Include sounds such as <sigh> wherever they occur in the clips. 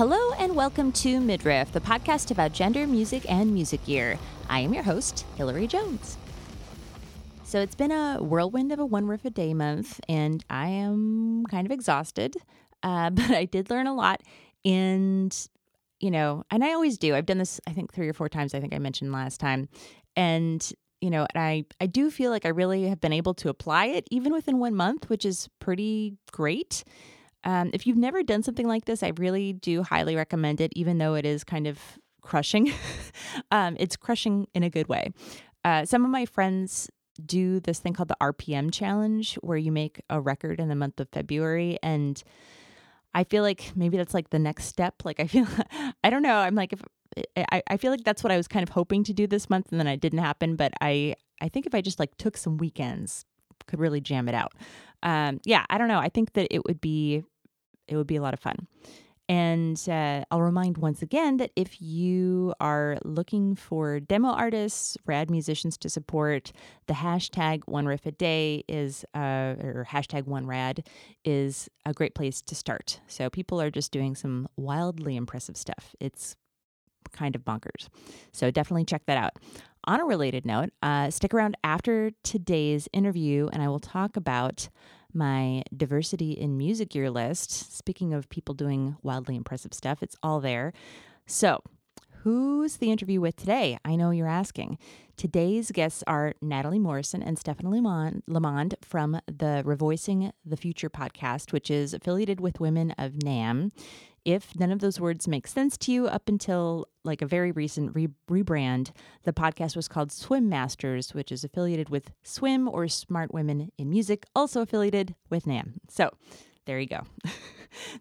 Hello and welcome to Midriff, the podcast about gender, music, and music gear. I am your host, Hilary Jones. So it's been a whirlwind of a one riff a day month, and I am kind of exhausted. Uh, <laughs> but I did learn a lot, and you know, and I always do. I've done this, I think, three or four times. I think I mentioned last time, and you know, and I I do feel like I really have been able to apply it even within one month, which is pretty great. Um, if you've never done something like this, I really do highly recommend it, even though it is kind of crushing. <laughs> um, it's crushing in a good way. Uh, some of my friends do this thing called the RPM challenge, where you make a record in the month of February. And I feel like maybe that's like the next step. Like, I feel, <laughs> I don't know. I'm like, if I, I feel like that's what I was kind of hoping to do this month, and then it didn't happen. But I, I think if I just like took some weekends, could really jam it out. Um, yeah, I don't know. I think that it would be it would be a lot of fun. And uh, I'll remind once again that if you are looking for demo artists, rad musicians to support, the hashtag one riff a day is, uh, or hashtag one rad is a great place to start. So people are just doing some wildly impressive stuff. It's kind of bonkers. So definitely check that out. On a related note, uh, stick around after today's interview and I will talk about my diversity in music gear list. Speaking of people doing wildly impressive stuff, it's all there. So, who's the interview with today? I know you're asking. Today's guests are Natalie Morrison and Stephanie Lamond from the Revoicing the Future podcast, which is affiliated with Women of NAMM. If none of those words make sense to you up until like a very recent re- rebrand, the podcast was called Swim Masters, which is affiliated with Swim or Smart Women in Music, also affiliated with NAMM. So there you go. <laughs>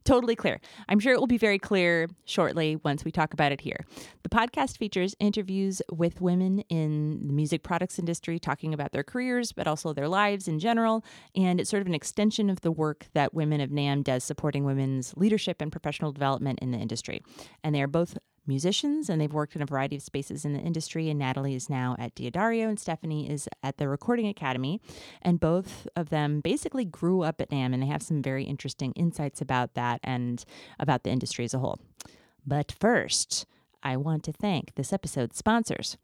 totally clear. I'm sure it will be very clear shortly once we talk about it here. The podcast features interviews with women in the music products industry talking about their careers, but also their lives in general. And it's sort of an extension of the work that Women of NAMM does supporting women's leadership and professional development in the industry. And they are both musicians and they've worked in a variety of spaces in the industry. And Natalie is now at D'Addario and Stephanie is at the Recording Academy. And both of them basically grew up at NAMM and they have some very interesting insights about that and about the industry as a whole. But first, I want to thank this episode's sponsors.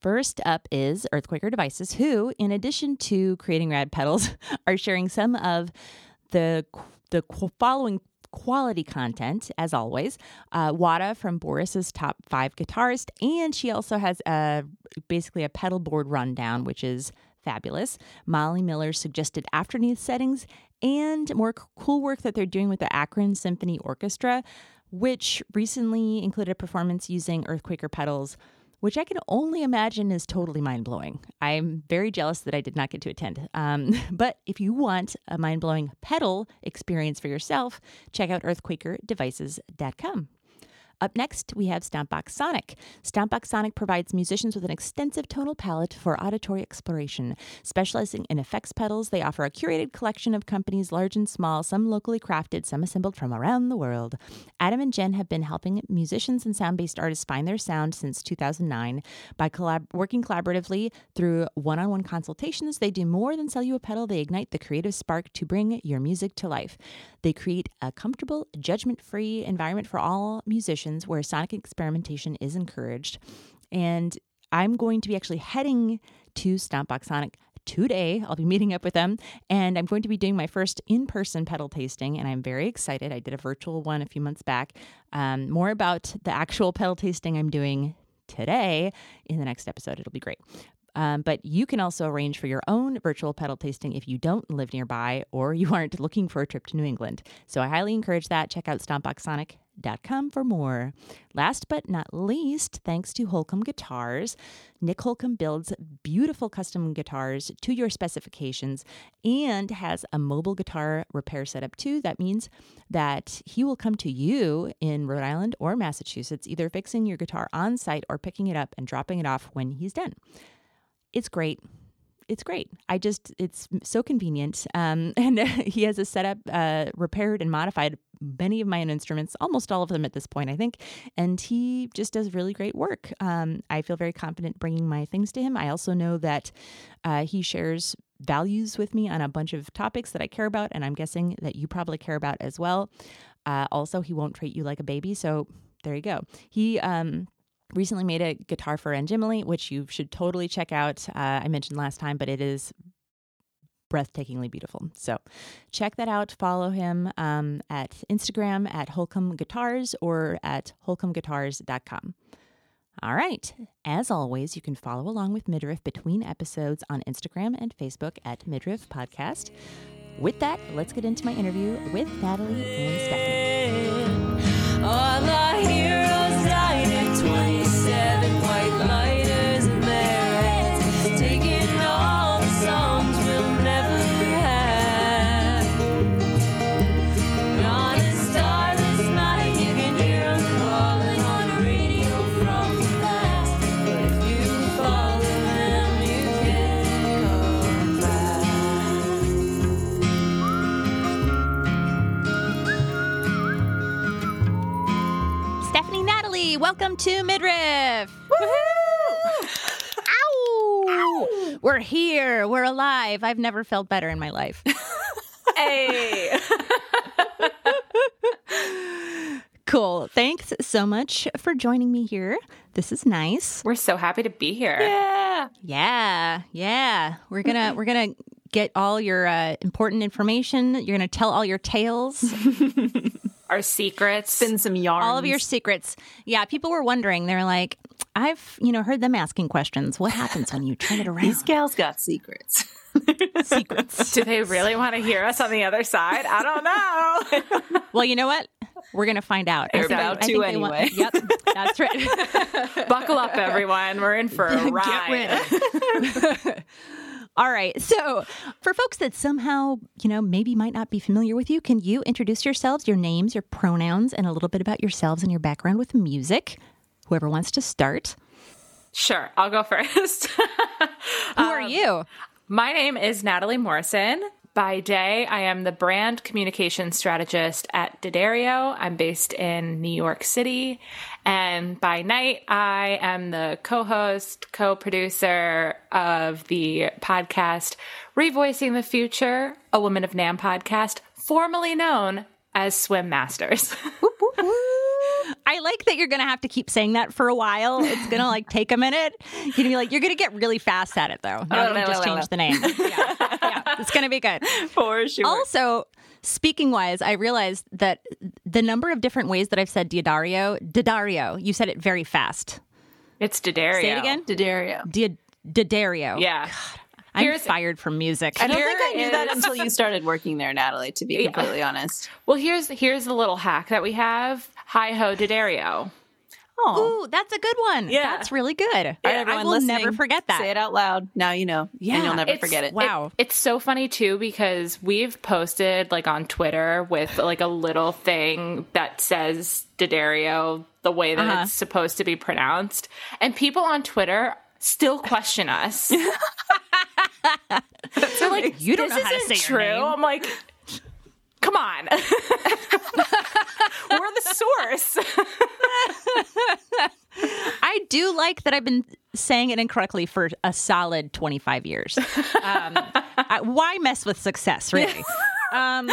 First up is Earthquaker Devices, who, in addition to creating rad pedals, <laughs> are sharing some of the the following quality content, as always. Uh, Wata from Boris's top five guitarist, and she also has a basically a pedal board rundown, which is fabulous. Molly Miller suggested Afterneath settings, and more cool work that they're doing with the Akron Symphony Orchestra, which recently included a performance using Earthquaker pedals which I can only imagine is totally mind blowing. I'm very jealous that I did not get to attend. Um, <laughs> but if you want a mind blowing pedal experience for yourself, check out earthquakerdevices.com. Up next, we have Stompbox Sonic. Stompbox Sonic provides musicians with an extensive tonal palette for auditory exploration. Specializing in effects pedals, they offer a curated collection of companies large and small, some locally crafted, some assembled from around the world. Adam and Jen have been helping musicians and sound based artists find their sound since 2009. By collab- working collaboratively through one on one consultations, they do more than sell you a pedal, they ignite the creative spark to bring your music to life. They create a comfortable, judgment free environment for all musicians where sonic experimentation is encouraged. And I'm going to be actually heading to Stompbox Sonic today. I'll be <laughs> meeting up with them and I'm going to be doing my first in person pedal tasting, and I'm very excited. I did a virtual one a few months back. Um, more about the actual pedal tasting I'm doing today in the next episode. It'll be great. Um, but you can also arrange for your own virtual pedal tasting if you don't live nearby or you aren't looking for a trip to New England. So I highly encourage that. Check out stompboxsonic.com for more. Last but not least, thanks to Holcomb Guitars, Nick Holcomb builds beautiful custom guitars to your specifications and has a mobile guitar repair setup too. That means that he will come to you in Rhode Island or Massachusetts, either fixing your guitar on site or picking it up and dropping it off when he's done it's great. It's great. I just, it's so convenient. Um, <laughs> and he has a setup uh, repaired and modified many of my own instruments, almost all of them at this point, I think. And he just does really great work. Um, I feel very confident bringing my things to him. I also know that uh, he shares values with me on a bunch of topics that I care about, and I'm guessing that you probably care about as well. Uh, also, he won't treat you like a baby. So there you go. He um, recently made a guitar for Anjimile, which you should totally check out. Uh, I mentioned last time, but it is breathtakingly beautiful. So check that out. Follow him um, at Instagram at Holcomb Guitars or at holcombguitars.com. All right. As always, you can follow along with Midriff between episodes on Instagram and Facebook at Midriff Podcast. With that, let's get into my interview with Natalie and Stephanie. Welcome to Midriff. Ow! We're here. We're alive. I've never felt better in my life. <laughs> Hey. cool. Thanks so much for joining me here. This is nice. We're so happy to be here. Yeah. Yeah, yeah. We're gonna <laughs> we're gonna get all your uh, important information. You're gonna tell all your tales, <laughs> Our secrets. Spin some yarns. all of your secrets. Yeah, people were wondering. They're like, I've you know heard them asking questions. What happens when you turn it around? These gals got secrets. <laughs> secrets. Do they really want to hear us on the other side? I don't know. <laughs> Well, you know what? We're gonna find out. They're about to think they want- anyway. yep, that's right. <laughs> Buckle up, everyone. We're in for a ride. All right. So, for folks that somehow, you know, maybe might not be familiar with you, can you introduce yourselves, your names, your pronouns, and a little bit about yourselves and your background with music? Whoever wants to start. Sure, I'll go <laughs> first. Who are um, you? My name is Natalie Morrison. By day, I am the brand communication strategist at D'Addario. I'm based in New York City. And by night, I am the co host, co producer of the podcast Revoicing the Future, a Woman of NAMM podcast, formerly known as Swim Masters. <laughs> I like that you're going to have to keep saying that for a while. It's going <laughs> to like take a minute. You're going to be like, you're going to get really fast at it though. Now that you just changed the name. <laughs> Yeah, yeah, it's going to be good. For sure. Also, speaking wise, I realized that the number of different ways that I've said Didario, Didario, you said it very fast. it's Didario. Say it again. Didario. Di- Didario. Yeah. I'm Here's- fired from music. I don't Here think I knew that until you started working there, Natalie, to be completely honest. Well, here's here's the little hack that we have. Hi ho, D'Addario. Oh. Ooh, that's a good one. Yeah. That's really good. All right, I everyone will listening, never forget that. Say it out loud. Now you know. Yeah. And you'll never It's- forget it. Wow. It's so funny too because we've posted like on Twitter with like a little thing that says D'Addario the way that Uh-huh. it's supposed to be pronounced, and people on Twitter still question us. <laughs> They're like, You don't this know how to isn't say your true. name." I'm like, come on, <laughs> we're the source. <laughs> I do like that I've been saying it incorrectly for a solid 25 years. <laughs> Um, I, why mess with success, really? Um,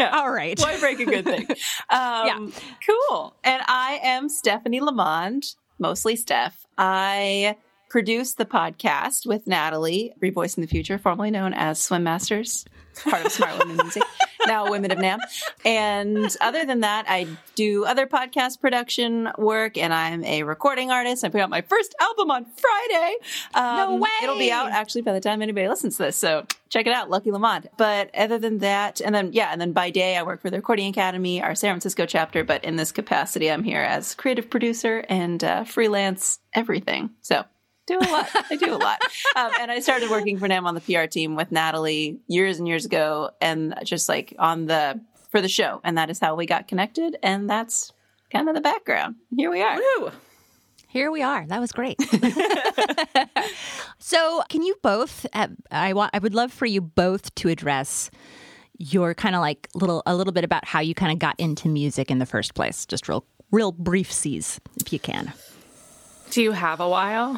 All right. Why break a good thing? Um, Cool. And I am Stephanie Lamond, mostly Steph. I produce the podcast with Natalie, Revoicing the Future, formerly known as Swim Masters, part of Smart Women Music, <laughs> now Women of NAMM. And other than that, I do other podcast production work, and I'm a recording artist. I put out my first album on Friday. Um, No way! It'll be out actually by the time anybody listens to this. So check it out, Lucky Lamond. But other than that, and then yeah, and then by day I work for the Recording Academy, our San Francisco chapter. But in this capacity, I'm here as creative producer and uh, freelance everything. So do a lot. I do a lot. Um, and I started working for NAMM on the PR team with Natalie years and years ago, and just like on the for the show, and that is how we got connected. And that's kind of the background. Here we are. Woo. Here we are. That was great. <laughs> so, can you both? Uh, I want. I would love for you both to address your kind of like little a little bit about how you kind of got into music in the first place. Just real, real brief seas, if you can. Do you have a while?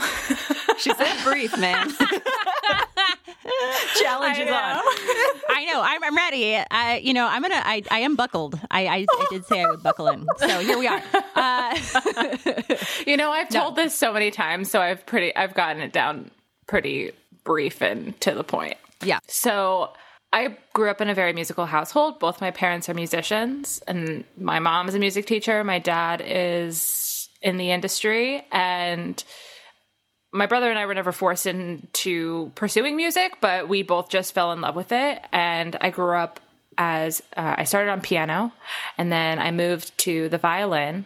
She said brief, man. <laughs> Challenge is on. <laughs> I know. I'm, I'm ready. I, you know, I'm gonna. I, I am buckled. I, I, I did say I would buckle in. So here we are. Uh, <laughs> You know, I've told this so many times, so I've pretty I've gotten it down pretty brief and to the point. yeah. So I grew up in a very musical household. Both my parents are musicians, and my mom is a music teacher. My dad is in the industry, and my brother and I were never forced into pursuing music, but we both just fell in love with it. And I grew up as uh, I started on piano, and then I moved to the violin,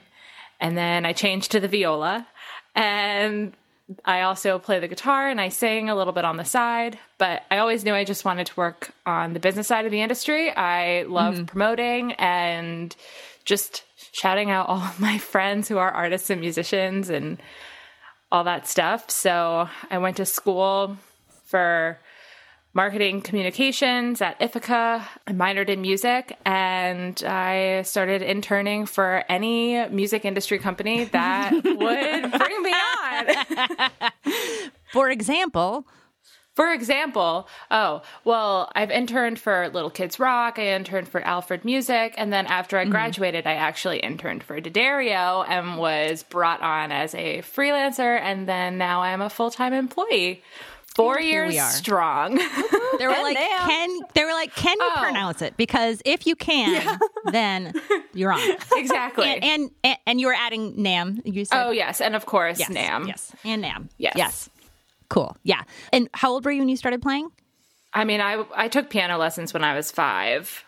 and then I changed to the viola, and I also play the guitar and I sing a little bit on the side, but I always knew I just wanted to work on the business side of the industry. I love promoting and just shouting out all of my <laughs> friends who are artists and musicians and all that stuff. So I went to school for marketing communications at Ithaca. I minored in music and I started interning for any music industry company that <laughs> would bring me on. For example, For example, oh, well, I've interned for Little Kids Rock, I interned for Alfred Music, and then after I mm-hmm. graduated, I actually interned for D'Addario and was brought on as a freelancer, and then now I'm a full time employee. Four Here we years are. strong. <laughs> they were like, now. "Can they were like, can you Oh. pronounce it? Because if you can, <laughs> then you're on." exactly. And, and and and you were adding NAMM. You said, oh, yes. And of course, yes, NAMM. yes, and NAMM. Yes. yes, cool, yeah. And how old were you when you started playing? I mean, I, I took piano lessons when I was five.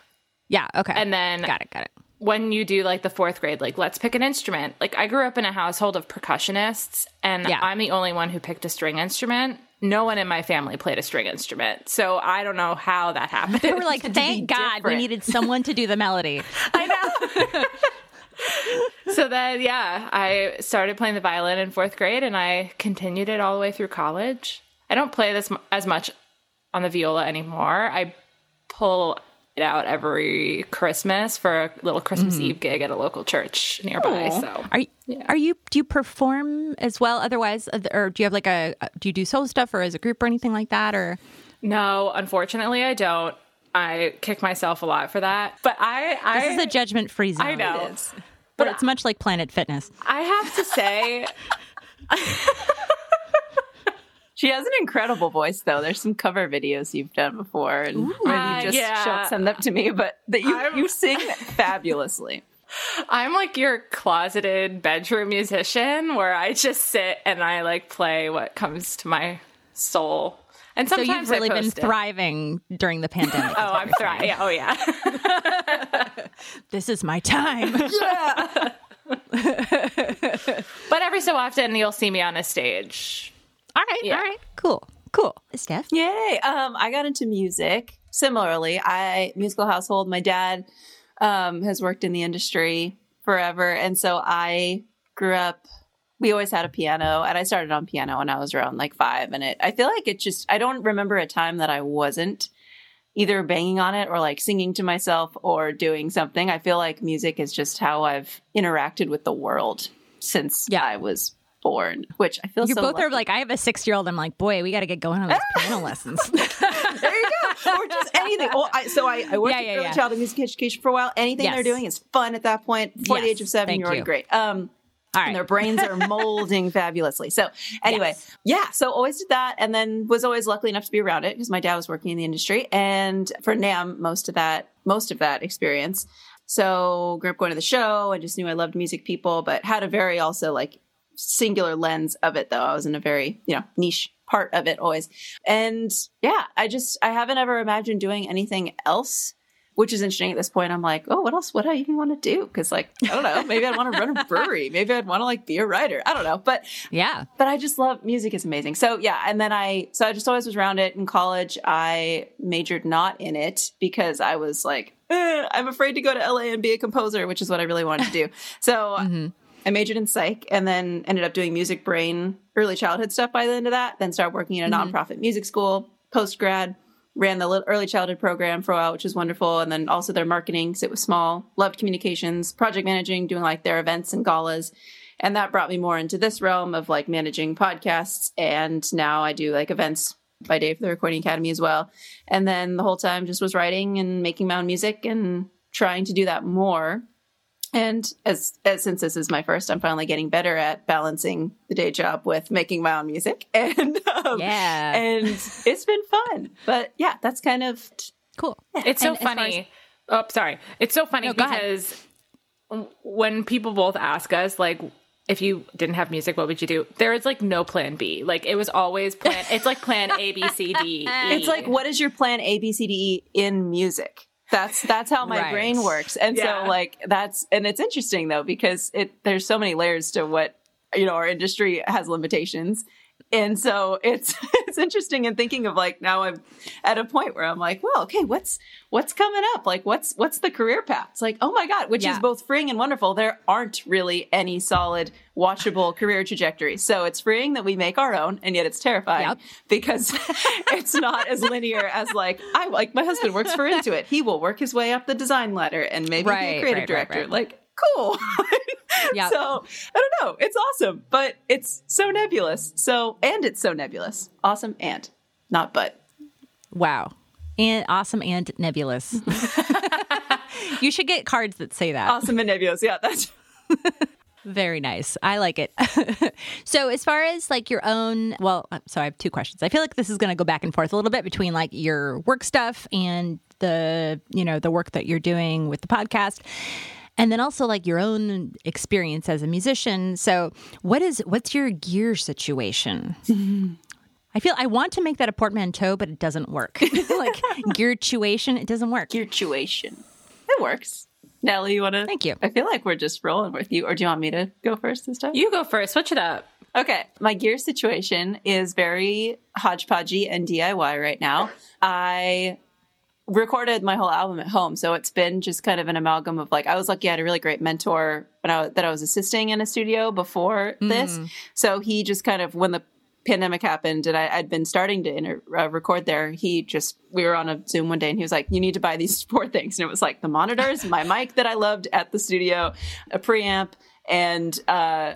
Yeah, okay, And then got it, got it. when you do like the fourth grade, like let's pick an instrument. Like I grew up in a household of percussionists, and Yeah. I'm the only one who picked a string instrument. No one in my family played a string instrument, so I don't know how that <laughs> happened. They were like, <laughs> "Thank God, we needed someone to do the melody." <laughs> I know. <laughs> so then, yeah, I started playing the violin in fourth grade, and I continued it all the way through college. I don't play this as much on the viola anymore. I pull it out every Christmas for a little Christmas mm. Eve gig at a local church nearby. Oh. So Are you, are you do you perform as well? Otherwise, or do you have like a do you do solo stuff or as a group or anything like that? Or no, unfortunately, I don't. I kick myself a lot for that, but I, I this is a judgment free zone. I know. But it's much like Planet Fitness. I have to say, <laughs> She has an incredible voice, though. There's some cover videos you've done before, and where Uh, you just yeah. she'll send them to me. But that you I'm- you sing fabulously. <laughs> I'm like your closeted bedroom musician where I just sit and I like play what comes to my soul. And So you've really I been post it. thriving during the pandemic. <laughs> Oh, I'm thriving. Yeah, oh, yeah. <laughs> This is my time. <laughs> Yeah. but every so often you'll see me on a stage. all right, Yeah. all right, cool, cool. Steph, Yay! Um, I got into music. Similarly, I musical household. My dad um, has worked in the industry forever, and so I grew up. We always had a piano, and I started on piano when I was around like five. And it, I feel like it just. I don't remember a time that I wasn't either banging on it or like singing to myself or doing something. I feel like music is just how I've interacted with the world since Yeah. I was born. Which I feel you so both are like, I have a six year old. I'm like, boy, we got to get going on those <laughs> piano lessons. <laughs> there you go. Or just anything. Well, I, so I, I worked Yeah, in yeah, early yeah. childhood music education for a while. Anything Yes. they're doing is fun at that point. Before the age of seven, thank you're already you. great. Um, All and their brains are molding <laughs> fabulously. So anyway, Yes. yeah. So always did that, and then was always lucky enough to be around it because my dad was working in the industry, and for NAMM, most of that, most of that experience. So grew up going to the show I just knew I loved music people, but had a very also like singular lens of it though. I was in a very, you know, niche part of it always. And yeah, I just I haven't ever imagined doing anything else. Which is interesting at this point. I'm like, oh, what else would I even want to do? Because, like, I don't know. Maybe I'd want to run a <laughs> brewery. Maybe I'd want to like be a writer. I don't know. But yeah, but I just love music is amazing. So yeah, and then I so I just always was around it in college. I majored not in it because I was like, "Eh, I'm afraid to go to LA and be a composer, which is what I really wanted to do. <laughs> So I majored in psych and then ended up doing music brain early childhood stuff by the end of that. Then started working in a nonprofit music school post grad. Ran the early childhood program for a while, which was wonderful, and then also their marketing because it was small. Loved communications, project managing, doing like their events and galas, and that brought me more into this realm of like managing podcasts. And now I do like events by day for the Recording Academy as well. And then the whole time just was writing and making my own music and trying to do that more. And as, as since this is my first, I'm finally getting better at balancing the day job with making my own music. <laughs> And um, Yeah. and it's been fun. But yeah, that's kind of Cool. It's so And as funny. oh, sorry. It's so funny No, because when people both ask us, like, if you didn't have music, what would you do? There is like no plan B. Like it was always plan. It's like plan A, B, C, D. E. <laughs> It's like, what is your plan A, B, C, D, E in music? That's that's how my Right. brain works. And Yeah. so like that's and it's interesting though because it there's so many layers to what you know our industry has limitations. And so it's <laughs> it's interesting in thinking of like now I'm at a point where I'm like, well, okay, what's what's coming up? Like what's what's the career path? It's like, oh my God, which Yeah. is both freeing and wonderful. There aren't really any solid watchable career trajectories. So it's freeing that we make our own, and yet it's terrifying Yep. because <laughs> it's not as linear as like I like my husband works for Intuit. He will work his way up the design ladder and maybe be a creative right, right, director. right. Like cool. <laughs> yeah. So I don't know. It's awesome, but it's so nebulous. So and it's so nebulous. Awesome and not but. Wow. And awesome and nebulous. <laughs> you should get cards that say that. Awesome and nebulous. Yeah, that's <laughs> Very nice. I like it. so, as far as like your own, well, so I have two questions. I feel like this is going to go back and forth a little bit between like your work stuff and the, you know, the work that you're doing with the podcast. And then also like your own experience as a musician. So, what is what's your gear situation? <laughs> I feel I want to make that a portmanteau, but it doesn't work. <laughs> like <laughs> gear situation, it doesn't work. your tuition. It works. Natalie, you want to? Thank you. I feel like we're just rolling with you, or do you want me to go first this time? you go first. Switch it up. Okay, my gear situation is very hodgepodgey and DIY right now. I recorded my whole album at home, so it's been just kind of an amalgam of like I was lucky I had a really great mentor when I that I was assisting in a studio before this. So he just kind of when the pandemic happened and I, I'd been starting to inter, uh, record there, he just we were on a Zoom one day and he was like, "You need to buy these <laughs> four things," and it was like the monitors, my mic that I loved at the studio, a preamp, and uh,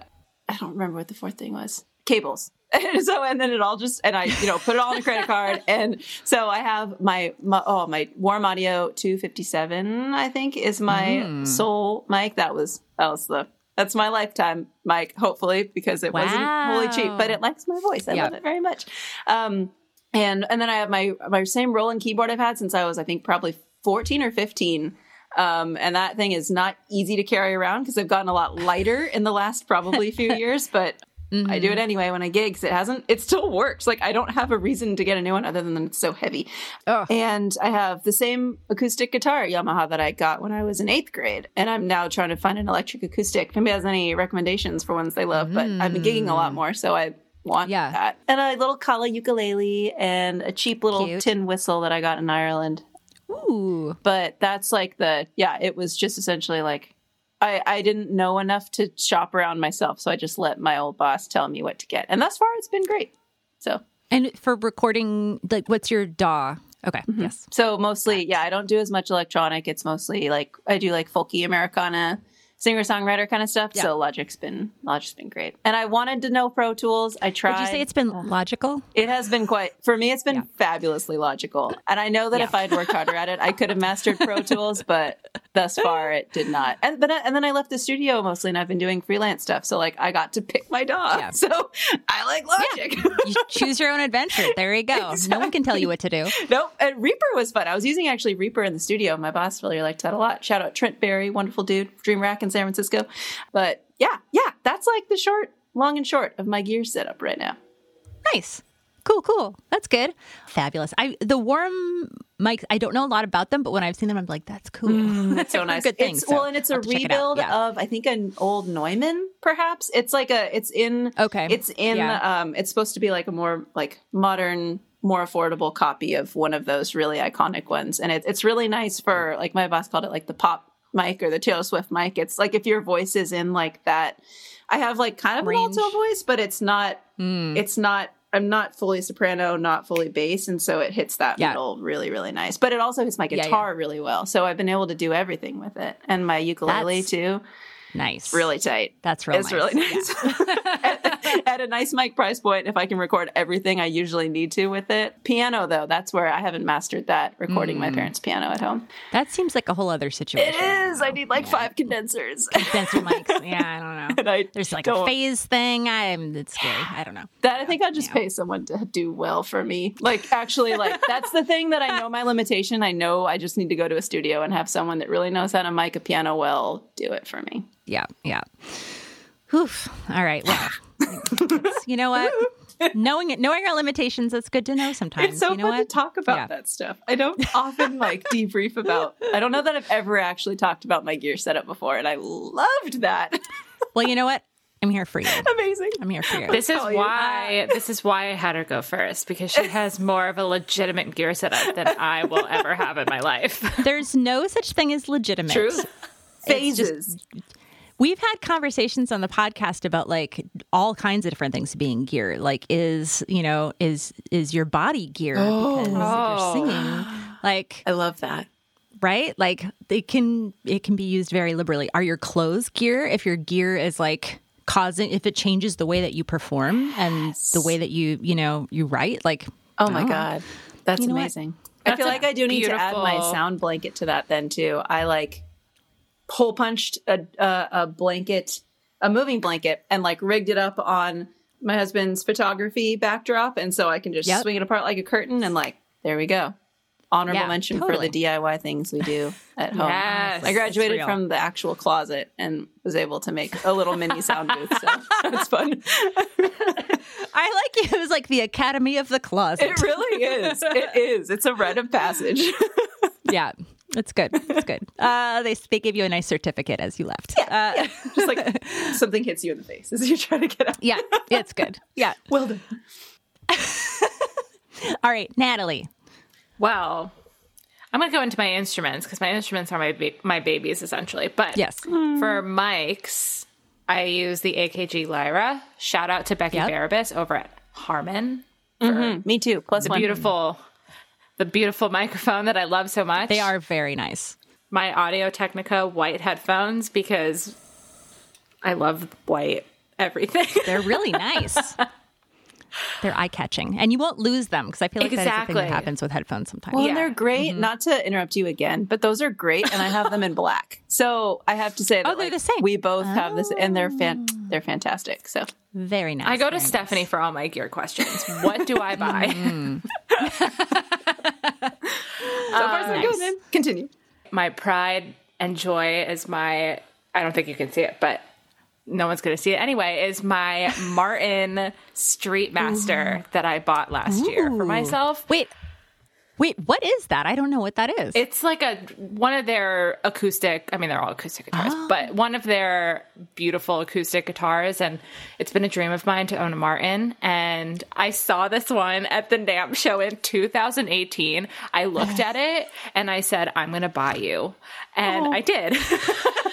I don't remember what the fourth thing was. Cables. And <laughs> so and then it all just and I you know put it all on a credit card. <laughs> And so I have my, my oh my Warm Audio 257 I think is my soul mic. That was that was the that's my lifetime mic hopefully because it wasn't wholly cheap but it likes my voice. I Yep. love it very much. Um and and then I have my my same rolling keyboard I've had since I was I think probably 14 or 15 um, and that thing is not easy to carry around because I've gotten a lot lighter in the last probably few <laughs> years, but I do it mm-hmm. anyway when I gig 'cause it hasn't, it still works. Like I don't have a reason to get a new one other than it's so heavy. Ugh. And I have the same acoustic guitar Yamaha that I got when I was in eighth grade. And I'm now trying to find an electric acoustic. If anybody has any recommendations for ones they love, but I've been gigging a lot mm. more, so I want Yeah. that. And a little Kala ukulele and a cheap little Cute. tin whistle that I got in Ireland Ooh. but that's like the yeah it was just essentially like i i didn't know enough to shop around myself so i just let my old boss tell me what to get and thus far it's been great so And for recording, like, what's your DAW? Okay. Mm-hmm. Yes. so mostly yeah i don't do as much electronic it's mostly like i do like folky americana singer songwriter kind of stuff Yeah. so logic's been logic's been great and i wanted to know pro tools i tried Would you say it's been logical? It has been quite for me. It's been fabulously logical, and I know that Yeah. if I'd worked harder at it, I could have mastered Pro Tools. But thus far, it did not. And but and then I left the studio mostly, and I've been doing freelance stuff. So like, I got to pick my DAW. Yeah. So I like Logic. You choose your own adventure. There you go. No one can tell you what to do. <laughs> nope. And Reaper was fun. I was using actually Reaper in the studio. My boss really liked that a lot. Shout out Trent Berry, wonderful dude, Dream Rack in San Francisco. But yeah, yeah, that's like the short, long and short of my gear setup right now. Nice. Cool, cool. That's good. Fabulous. I the warm mics, I don't know a lot about them, but when I've seen them, I'm like, that's cool. <laughs> That's so nice. Good things. It's, well, and it's a to it rebuild Yeah. of I think an old Neumann, perhaps. It's like a. It's in. Okay. It's in. Yeah. Um. It's supposed to be like a more like modern, more affordable copy of one of those really iconic ones, and it, it's really nice for like my boss called it like the pop mic or the Taylor Swift mic. It's like if your voice is in like that. I have like kind of Range. an alto voice, but it's not. Mm. It's not. I'm not fully soprano, not fully bass, and so it hits that Yeah. middle really, really nice. But it also hits my Yeah, yeah. guitar really well, so I've been able to do everything with it, and my ukulele That's too. Nice. Really tight. That's real it's nice. really nice. <laughs> <laughs> at a nice mic price point if I can record everything I usually need to with it. Piano though, that's where I haven't mastered that recording my mm. parents' piano at home. That seems like a whole other situation. It is. I need like five condensers. Condenser mics. Yeah, I don't <laughs> know. I There's like a don't- phase thing. I'm. It's scary. I don't know. That I think I'll just pay someone to do well for me. Like actually like that's the thing that I know my limitation. I know I just need to go to a studio and have someone that really knows how to mic a piano well do it for me. Yeah, yeah. Oof. All right. Well, you know what? Knowing it, knowing our limitations, that's good to know sometimes. It's so you know fun what? to talk about Yeah. that stuff. I don't often like debrief about. I don't know that I've ever actually talked about my gear setup before, and I loved that. Well, you know what? I'm here for you. <laughs> Amazing. I'm here for you. This is why this is why I had her go first because she has more of a legitimate gear setup than I will ever have in my life. There's no such thing as legitimate. True. Phases. We've had conversations on the podcast about like all kinds of different things being gear. Like is, you know, is is your body gear because Oh. you're singing oh. like I love that. right? Like it can it can be used very liberally. Are your clothes gear if your gear is like causing if it changes the way that you perform and the way that you, you know, you write like Oh my god, that's You know what? amazing. I That's feel like I do need to add my sound blanket to that then too. I like hole punched a, a a blanket, a moving blanket, and like rigged it up on my husband's photography backdrop, and so I can just Yep. swing it apart like a curtain, and like there we go. Honorable Yeah, mention totally. for the DIY things we do at home. Yes, I graduated from the actual closet and was able to make a little mini sound booth. So <laughs> that's fun. <laughs> I like you. it was like the Academy of the Closet. It really is. It is. It's a rite of passage. <laughs> yeah. It's good. It's good. <laughs> Uh, they they give you a nice certificate as you left. Yeah, uh, <laughs> Just like something hits you in the face as you're trying to get out. yeah, it's good. <laughs> Yeah. Well done. All right, Natalie. Well, I'm going to go into my instruments because my instruments are my ba- my babies essentially. But Yes. for mics, I use the AKG Lyra. Shout out to Becky Yep. Barabas over at Harman. Me too. Plus The one. beautiful, the beautiful <laughs> microphone that I love so much. They are very nice. my Audio Technica white headphones because I love white everything. They're really <laughs> nice. They're eye catching, and you won't lose them because I feel like that's the Exactly. that happens with headphones sometimes. Well, Yeah. and they're great. Mm-hmm. Not to interrupt you again, but those are great, and I have them in black. <laughs> So I have to say that Oh, they're like, the same. We both have this, and they're fan- ah. they're fantantastic. So very nice. I go to Stephanie nice. for all my gear questions. What do I buy? Mm-hmm. <laughs> so far so um, good. man. Continue. my pride and joy is my I don't think you can see it, but no one's going to see it anyway, is my <laughs> Martin Street Master that I bought last year for myself. Wait, wait, what is that? I don't know what that is. It's like a one of their acoustic, I mean they're all acoustic guitars, oh. but one of their beautiful acoustic guitars and it's been a dream of mine to own a Martin and I saw this one at the NAMM show in 2018. I looked at it and I said I'm going to buy you. And oh. I did. <laughs>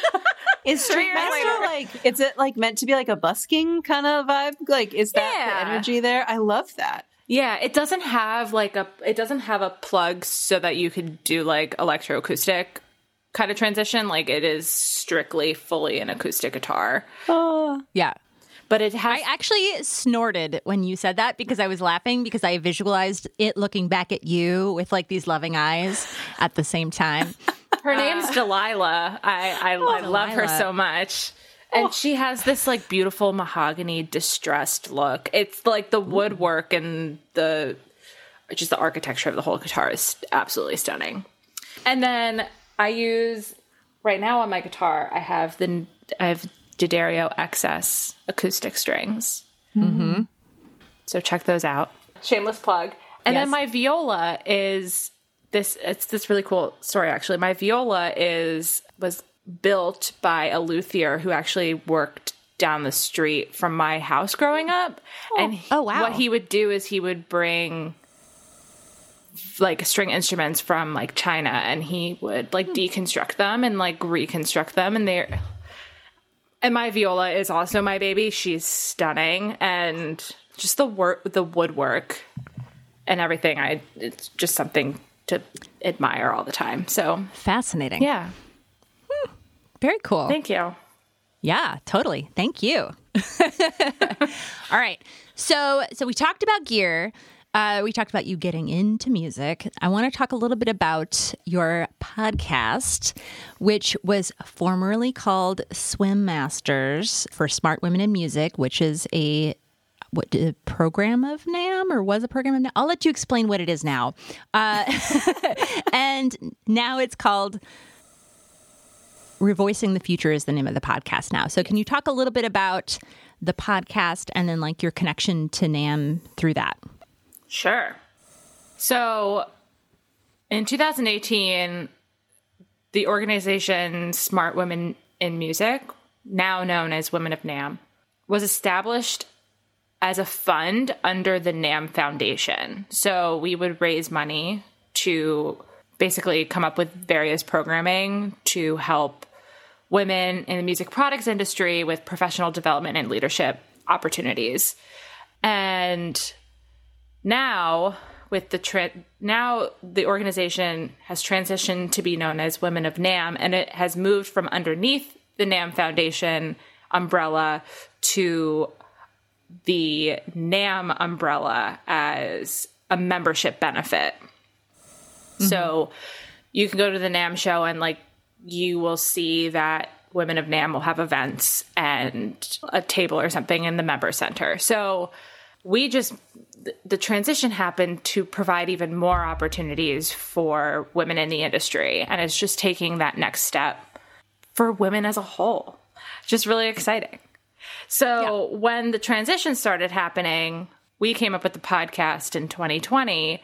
Is Street Master like? Is it like meant to be like a busking kind of vibe? Like, is that Yeah. the energy there? I love that. Yeah, it doesn't have like a it doesn't have a plug so that you could do like electroacoustic kind of transition. Like it is strictly fully an acoustic guitar. Oh. yeah. But it has I actually snorted when you said that because I was laughing because I visualized it looking back at you with like these loving eyes at the same time. <laughs> her name's Delilah. I I, I love her so much. And she has this like beautiful mahogany distressed look. It's like the woodwork and the just the architecture of the whole guitar is absolutely stunning. And then I use right now on my guitar. I have the I have D'Addario XS acoustic strings. Mm-hmm. So check those out. Shameless plug. And then my viola is this. It's this really cool story actually. My viola is was built by a luthier who actually worked down the street from my house growing up. Oh. and he- Oh, wow. what he would do is he would bring like string instruments from like China and he would like hmm. deconstruct them and like reconstruct them and they're and my viola is also my baby. She's stunning and just the work the woodwork and everything I it's just something to admire all the time. So, Fascinating. yeah. Very cool. Thank you. yeah, totally. Thank you. <laughs> All right. So so we talked about gear. Uh, we talked about you getting into music. I want to talk a little bit about your podcast, which was formerly called Swim Masters for Smart Women in Music, which is a what a program of NAMM or was a program of NAMM. I'll let you explain what it is now. Uh, <laughs> and now it's called Revoicing the Future is the name of the podcast now. So can you talk a little bit about the podcast and then like your connection to NAMM through that? Sure. So in 2018, the organization Smart Women in Music, now known as Women of NAMM, was established as a fund under the NAMM Foundation. So we would raise money to basically come up with various programming to help women in the music products industry with professional development and leadership opportunities. And now with the tra- now the organization has transitioned to be known as Women of NAMM and it has moved from underneath the NAMM Foundation umbrella to the NAMM umbrella as a membership benefit. Mm-hmm. So you can go to the NAMM show and like you will see that Women of NAMM will have events and a table or something in the member center. So we just the transition happened to provide even more opportunities for women in the industry and it's just taking that next step for women as a whole just really exciting so yeah. when the transition started happening we came up with the podcast in 2020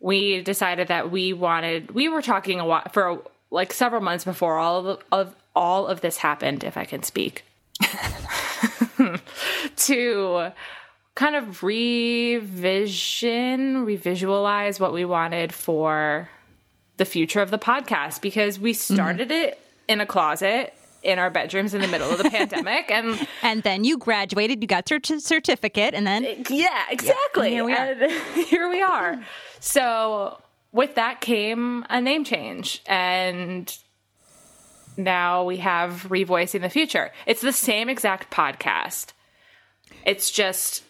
we decided that we wanted we were talking a lot for like several months before all of, of all of this happened if i can speak <laughs> to kind of revision, revisualize what we wanted for the future of the podcast because we mm-hmm. started mm-hmm. it in a closet in our bedrooms in the middle of the pandemic and <laughs> and then you graduated you got your certificate and then yeah exactly. Yeah, here we are. <laughs> Here we are. So with that came a name change and now we have revoicing the future. It's the same exact podcast. It's just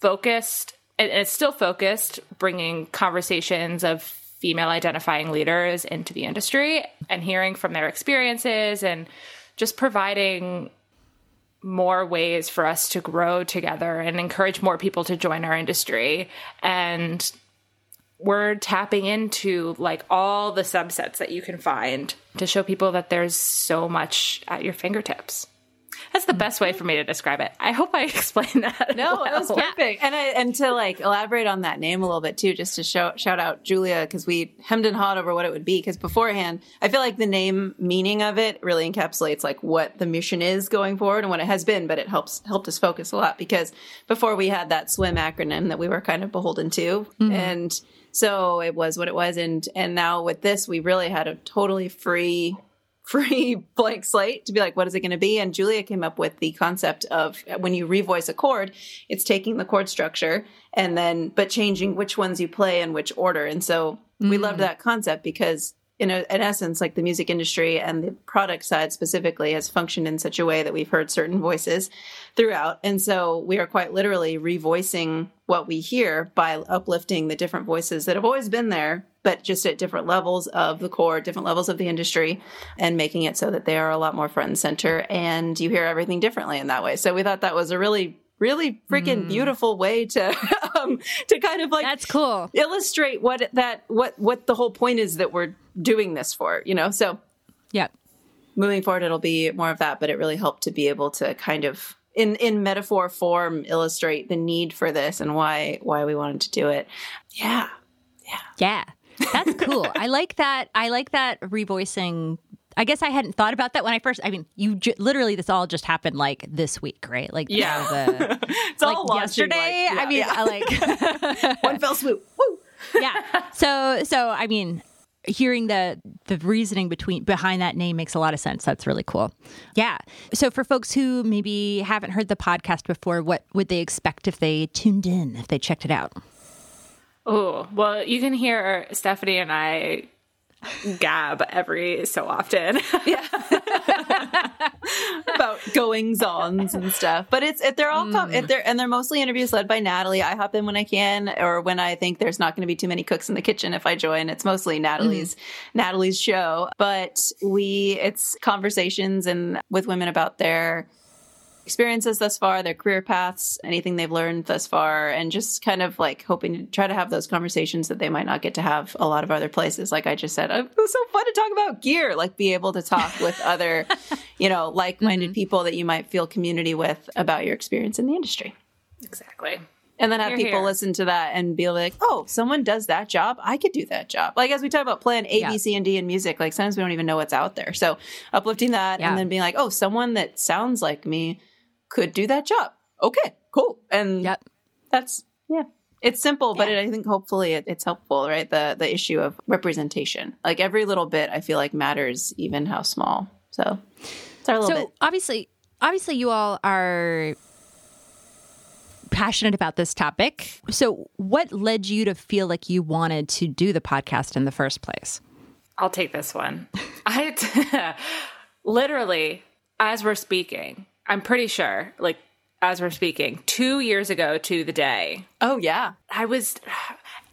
focused and it's still focused bringing conversations of female identifying leaders into the industry and hearing from their experiences and just providing more ways for us to grow together and encourage more people to join our industry. And we're tapping into like all the subsets that you can find to show people that there's so much at your fingertips that's the best way for me to describe it. I hope I <laughs> explained that. No, well. it was perfect. And I, and to like elaborate on that name a little bit too, just to show, shout out Julia because we hemmed and hawed over what it would be. Because beforehand, I feel like the name meaning of it really encapsulates like what the mission is going forward and what it has been. But it helps helped us focus a lot because before we had that swim acronym that we were kind of beholden to, mm-hmm. and so it was what it was. And and now with this, we really had a totally free free <laughs> blank slate to be like, what is it going to be? And Julia came up with the concept of when you revoice a chord, it's taking the chord structure and then, but changing which ones you play in which order. And so mm. we loved that concept because in, a, in essence, like the music industry and the product side specifically has functioned in such a way that we've heard certain voices throughout. And so we are quite literally revoicing what we hear by uplifting the different voices that have always been there, but just at different levels of the core, different levels of the industry, and making it so that they are a lot more front and center and you hear everything differently in that way. So we thought that was a really really freaking mm. beautiful way to <laughs> um, to kind of like that's cool illustrate what that what what the whole point is that we're doing this for you know so yeah moving forward it'll be more of that but it really helped to be able to kind of in in metaphor form illustrate the need for this and why why we wanted to do it yeah yeah yeah that's cool i like that i like that revoicing I guess I hadn't thought about that when I first. I mean, you j- literally this all just happened like this week, right? Like yeah, the, <laughs> it's like all yesterday. Like, yeah, I mean, yeah. I like <laughs> one fell swoop. Woo. <laughs> yeah. So so I mean, hearing the the reasoning between behind that name makes a lot of sense. That's really cool. Yeah. So for folks who maybe haven't heard the podcast before, what would they expect if they tuned in, if they checked it out? Oh, well, you can hear Stephanie and I gab every so often. Yeah. <laughs> about goings ons and stuff. But it's if they're all com- mm. if they're and they're mostly interviews led by Natalie. I hop in when I can or when I think there's not going to be too many cooks in the kitchen. If I join, it's mostly Natalie's mm. Natalie's show. But we it's conversations and with women about their experiences thus far, their career paths, anything they've learned thus far, and just kind of like hoping to try to have those conversations that they might not get to have a lot of other places. Like I just said, oh, it was so fun to talk about gear, like be able to talk with <laughs> other, you know, like minded mm-hmm. people that you might feel community with about your experience in the industry. Exactly. And then have people hear. listen to that and be like, oh, someone does that job. I could do that job. Like, as we talk about plan A, Yeah. B, C, and D in music, like sometimes we don't even know what's out there. So uplifting that Yeah. and then being like, oh, someone that sounds like me could do that job. Okay, cool. And Yep. that's, yeah. It's simple, but Yeah. it, I think hopefully it, it's helpful, right? The the issue of representation, like every little bit, I feel like matters, even how small. So it's our little So bit. obviously, obviously, you all are passionate about this topic. So, what led you to feel like you wanted to do the podcast in the first place? I'll take this one. <laughs> I <laughs> literally, as we're speaking, I'm pretty sure, like, as we're speaking, two years ago to the day, Oh yeah, I was.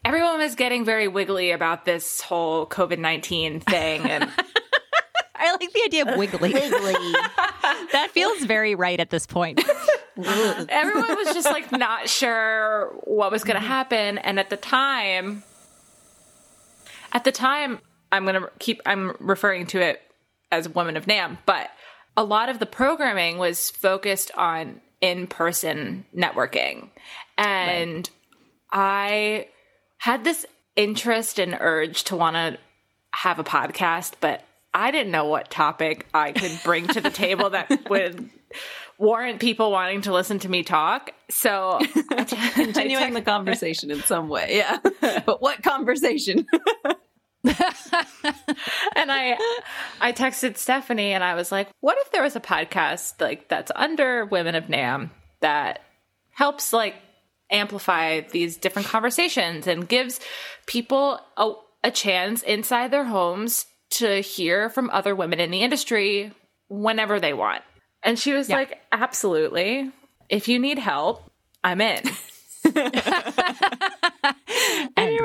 Everyone was getting very wiggly about this whole COVID 19 thing. And <laughs> I like the idea of wiggly. wiggly. <laughs> that feels very right at this point. everyone was just like not sure what was going to mm-hmm. happen. And at the time, at the time, I'm going to keep, I'm referring to it as Woman of NAMM, but a lot of the programming was focused on in person networking. And I had this interest and urge to want to have a podcast, but I didn't know what topic I could bring to the table that <laughs> would warrant people wanting to listen to me talk. So <laughs> continuing the conversation in some way. Yeah, <laughs> but what conversation? <laughs> and I I texted Stephanie and I was like, what if there was a podcast like that's under Women of NAMM that helps like amplify these different conversations and gives people a, a chance inside their homes to hear from other women in the industry whenever they want. And she was like, absolutely. If you need help, I'm in. <laughs> and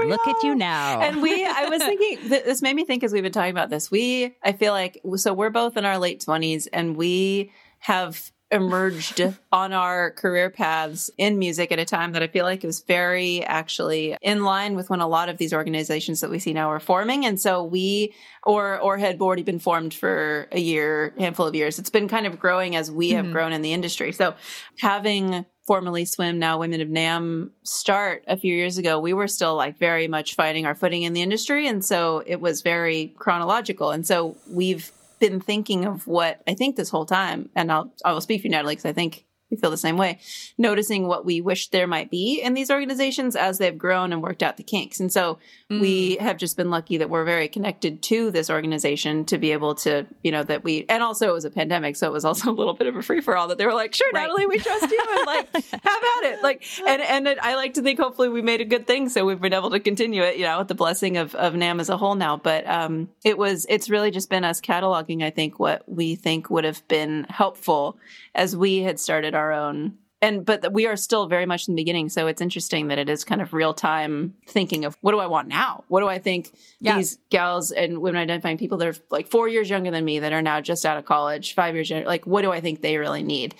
look at you now. and we, I was thinking, this made me think as we've been talking about this. We, I feel like, so we're both in our late 20s and we have emerged on our career paths in music at a time that I feel like is very actually in line with when a lot of these organizations that we see now are forming. And so we, or, or had already been formed for a year, handful of years. It's been kind of growing as we have mm-hmm. grown in the industry. So having formerly SWiM now women of NAMM start a few years ago we were still like very much finding our footing in the industry and so it was very chronological. And so we've been thinking of what i think this whole time and i'll i will speak for you natalie because i think we feel the same way noticing what we wish there might be in these organizations as they've grown and worked out the kinks. And so we have just been lucky that we're very connected to this organization to be able to you know that we and also it was a pandemic so it was also <laughs> a little bit of a free-for-all that they were like sure Right. natalie we trust you and like <laughs> have at it. Like and and it, i like to think hopefully we made a good thing so we've been able to continue it you know with the blessing of of NAMM as a whole now. But um it was it's really just been us cataloging i think what we think would have been helpful as we had started our own and but we are still very much in the beginning so it's interesting that it is kind of real time thinking of what do i want now what do i think Yeah. these gals and women identifying people that are like four years younger than me that are now just out of college five years younger like what do i think they really need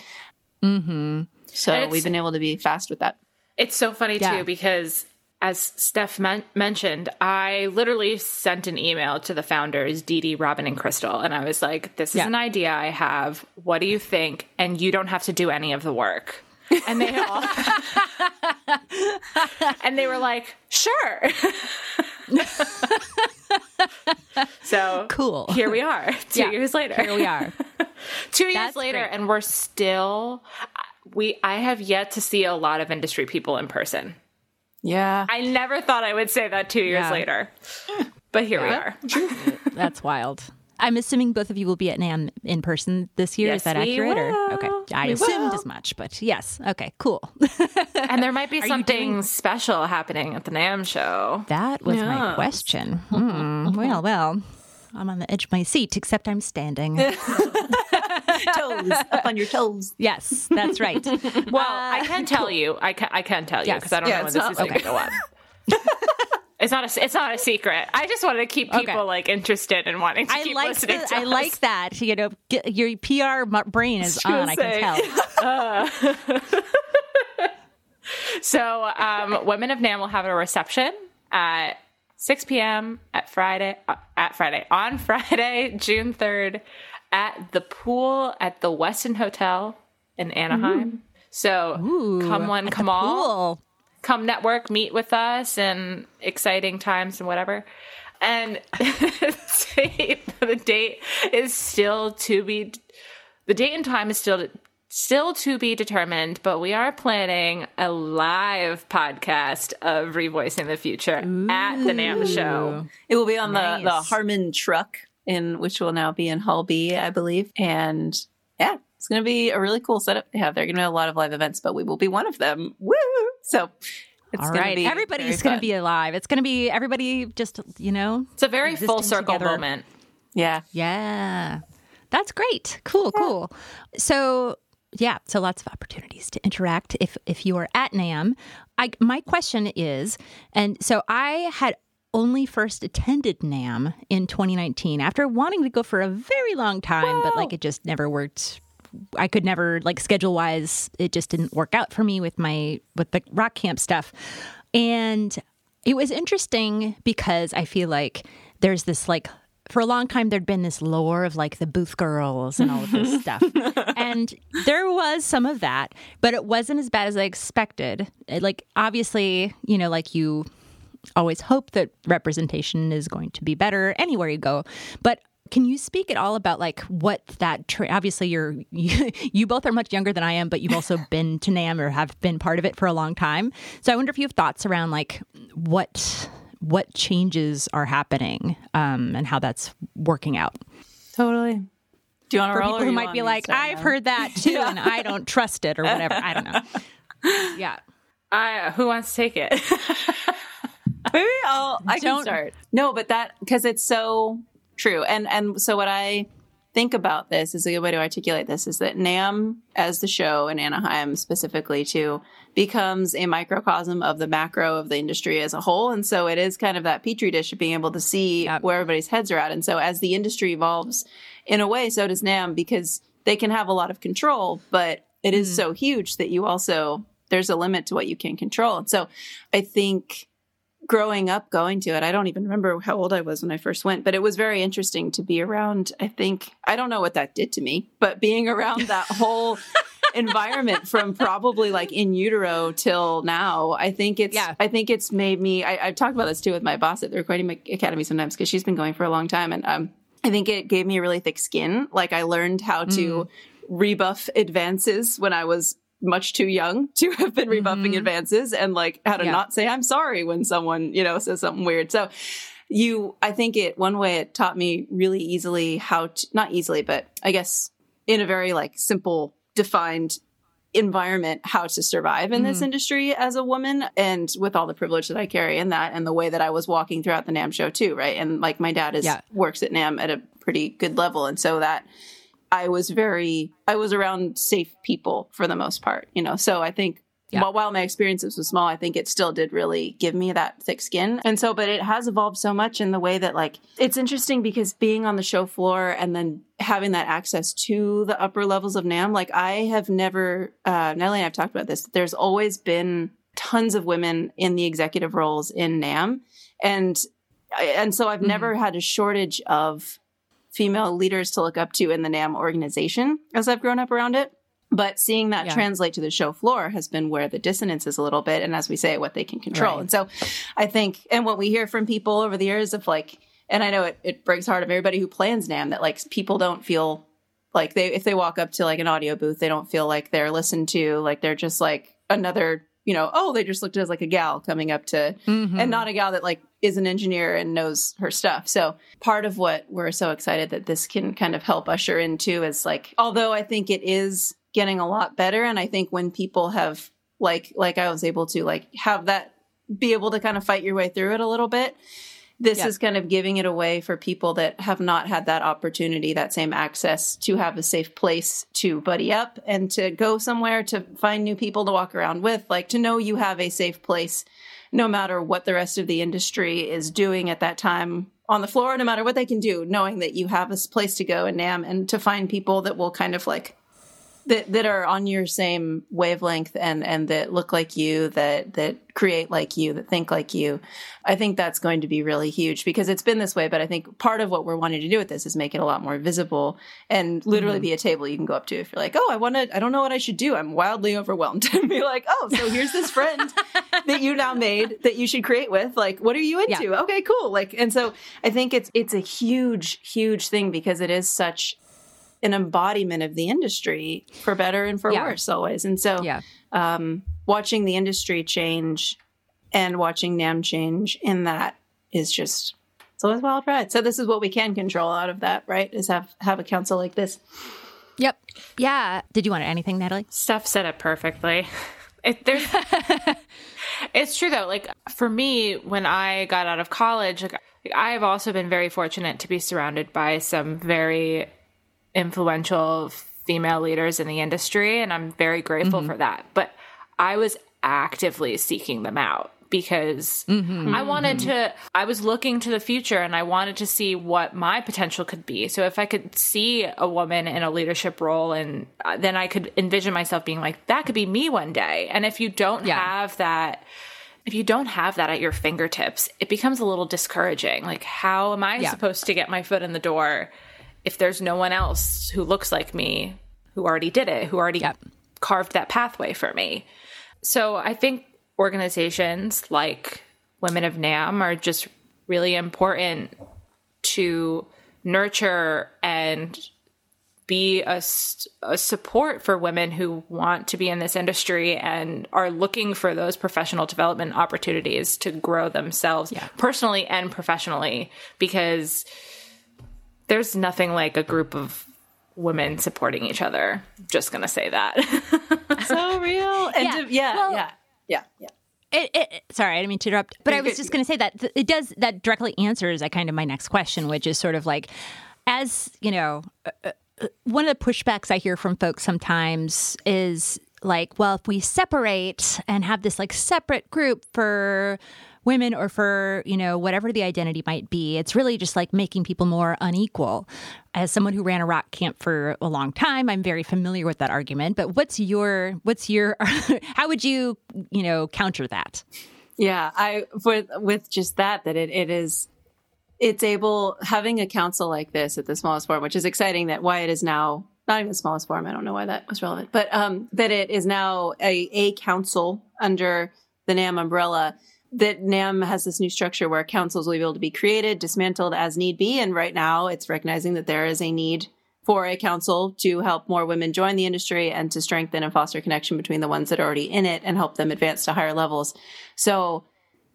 mm-hmm. so we've been able to be fast with that. It's so funny Yeah. too because as Steph men- mentioned, I literally sent an email to the founders, Dee Dee, Robin, and Crystal, and I was like, "This is Yeah. an idea I have. What do you think?" And you don't have to do any of the work. And they all, <laughs> and they were like, "Sure." <laughs> so Cool. Here we are, <laughs> two Yeah. years later. Here we are. two years That's later great. and we're still we i have yet to see a lot of industry people in person Yeah. i never thought i would say that two years Yeah. later but here we are <laughs> That's wild. I'm assuming both of you will be at NAMM in person this year. Yes, Is that we accurate? Or okay, I We assumed will. as much, but yes. Okay, cool. and there might be <laughs> you something doing- special happening at the NAMM show That was my question. Hmm. Well, well, I'm on the edge of my seat, except I'm standing. <laughs> <laughs> toes up on your toes. Yes, that's right. <laughs> Well, I can tell you. I can. I can tell you Yes. because I don't Yeah, know when this not- is going to go up. <laughs> it's not a. It's not a secret. I just wanted to keep people Okay. like interested and wanting to I keep like listening. the, to I us. like that. You know, get, your PR brain is gonna on. I can say. tell. So, um, Women of NAMM will have a reception at 6 p.m. at Friday, uh, at Friday, on Friday, June 3rd, at the pool at the Westin Hotel in Anaheim. So, come one, come all, Cool. come network, meet with us, and exciting times and whatever. And <laughs> the date is still to be the date and time is still still to be determined, but we are planning a live podcast of Revoicing the Future at the NAMM show. It will be on the, the Harman truck in which will now be in Hall B, I believe. And yeah, it's going to be a really cool setup they have. They're going to have a lot of live events, but we will be one of them. Woo! So it's All going right, to be everybody's going to be alive. It's going to be everybody just you know. It's a very full circle together. moment. yeah. Yeah, that's great. Cool, cool. So yeah, so lots of opportunities to interact if if you are at NAMM. I my question is, and so I had only first attended NAMM in 2019 after wanting to go for a very long time, but like it just never worked. I could never like schedule wise. It just didn't work out for me with my with the rock camp stuff, and it was interesting because I feel like there's this like for a long time there'd been this lore of like the booth girls and all of this <laughs> stuff and there was some of that but it wasn't as bad as i expected It, like obviously you know like you always hope that representation is going to be better anywhere you go but can you speak at all about like what that tra- obviously you're you, <laughs> you both are much younger than i am but you've also <laughs> been to NAMM or have been part of it for a long time so i wonder if you have thoughts around like what what changes are happening um, and how that's working out Totally. Do you want to for roll? people who might be like start i've now? heard that <laughs> too and i don't trust it or whatever i don't know yeah I, who wants to take it? Maybe I'll <laughs> I can Don't- start. No, but that because it's so true. And and so what I think about this is a good way to articulate this is that NAMM as the show in Anaheim specifically too becomes a microcosm of the macro of the industry as a whole. And so it is kind of that petri dish of being able to see Yep. where everybody's heads are at. And so as the industry evolves in a way, so does NAMM because they can have a lot of control, but it is mm. so huge that you also there's a limit to what you can control. And so I think growing up going to it i don't even remember how old i was when i first went but it was very interesting to be around i think i don't know what that did to me but being around <laughs> that whole environment from probably like in utero till now i think it's Yeah. i think it's made me I, i've talked about this too with my boss at the recording academy sometimes because she's been going for a long time and um i think it gave me a really thick skin like i learned how to rebuff advances when i was much too young <laughs> to have been rebuffing mm-hmm. advances and like how to Yeah. not say I'm sorry when someone, you know, says something weird. So you, I think it, one way it taught me really easily how to, not easily, but I guess in a very like simple, defined environment, how to survive in this mm-hmm. industry as a woman and with all the privilege that I carry in that and the way that I was walking throughout the NAMM show too, right? And like my dad is Yeah. works at NAMM at a pretty good level. And so that I was very, I was around safe people for the most part, you know. So I think Yeah. while, while my experiences was small, I think it still did really give me that thick skin. And so, but it has evolved so much in the way that, like, it's interesting because being on the show floor and then having that access to the upper levels of NAMM, like, I have never, uh, Natalie and I've talked about this, there's always been tons of women in the executive roles in NAMM. And, and so I've never had a shortage of female leaders to look up to in the NAMM organization as I've grown up around it. But seeing that Yeah. translate to the show floor has been where the dissonance is a little bit. And as we say, what they can control. Right. And so I think, and what we hear from people over the years of like, and I know it, it breaks heart of everybody who plans NAMM that like people don't feel like they, if they walk up to like an audio booth, they don't feel like they're listened to, like they're just like another, you know, oh, they just looked at us like a gal coming up to, mm-hmm. and not a gal that like is an engineer and knows her stuff. So part of what we're so excited that this can kind of help usher into is like, although I think it is getting a lot better. And I think when people have like, like I was able to like have that be able to kind of fight your way through it a little bit. This Yep. is kind of giving it away for people that have not had that opportunity, that same access to have a safe place to buddy up and to go somewhere to find new people to walk around with, like to know you have a safe place no matter what the rest of the industry is doing at that time on the floor, no matter what they can do, knowing that you have a place to go in NAMM and to find people that will kind of like that that are on your same wavelength and and that look like you that that create like you that think like you i think that's going to be really huge because it's been this way but i think part of what we're wanting to do with this is make it a lot more visible and literally mm-hmm. be a table you can go up to if you're like oh i want to i don't know what i should do. I'm wildly overwhelmed. <laughs> And be like oh so here's this friend <laughs> that you now made that you should create with. Like what are you into? Okay cool. Like and so i think it's it's a huge huge thing because it is such an embodiment of the industry for better and for Yeah. worse always. And so Yeah. um, watching the industry change and watching NAMM change in that is just it's always wild ride. So this is what we can control out of that, right? Is have have a council like this. Yep. Yeah. Did you want anything, Natalie? Steph said it perfectly. <laughs> It, there's, <laughs> it's true though. Like for me, when I got out of college, like I've also been very fortunate to be surrounded by some very influential female leaders in the industry, and I'm very grateful mm-hmm. for that. But I was actively seeking them out because mm-hmm. I wanted mm-hmm. to, I was looking to the future and I wanted to see what my potential could be. So if I could see a woman in a leadership role, and uh, then I could envision myself being like, that could be me one day. And if you don't Yeah. have that, if you don't have that at your fingertips, it becomes a little discouraging. Like, how am I Yeah. supposed to get my foot in the door if there's no one else who looks like me who already did it, who already Yep. carved that pathway for me? So I think organizations like Women of NAMM are just really important to nurture and be a support for women who want to be in this industry and are looking for those professional development opportunities to grow themselves personally and professionally because there's nothing like a group of women supporting each other just gonna say that <laughs> So real. And Yeah. to- yeah, Well- yeah, yeah, yeah. It, it, it- sorry, I didn't mean to interrupt, but I was just going to say that th- it does that directly answers that kind of my next question, which is sort of like, as you know, uh, uh, one of the pushbacks I hear from folks sometimes is like, well, if we separate and have this like separate group for women or for you know whatever the identity might be it's really just like making people more unequal as someone who ran a rock camp for a long time i'm very familiar with that argument but what's your what's your <laughs> how would you you know counter that Yeah, I with with just that that it, it is it's able having a council like this at the smallest form, which is exciting that why it is now not even the smallest form. I don't know why that was relevant, but um, that it is now a a council under the NAMM umbrella. That NAMM has this new structure where councils will be able to be created, dismantled as need be, and right now it's recognizing that there is a need for a council to help more women join the industry and to strengthen and foster connection between the ones that are already in it and help them advance to higher levels. So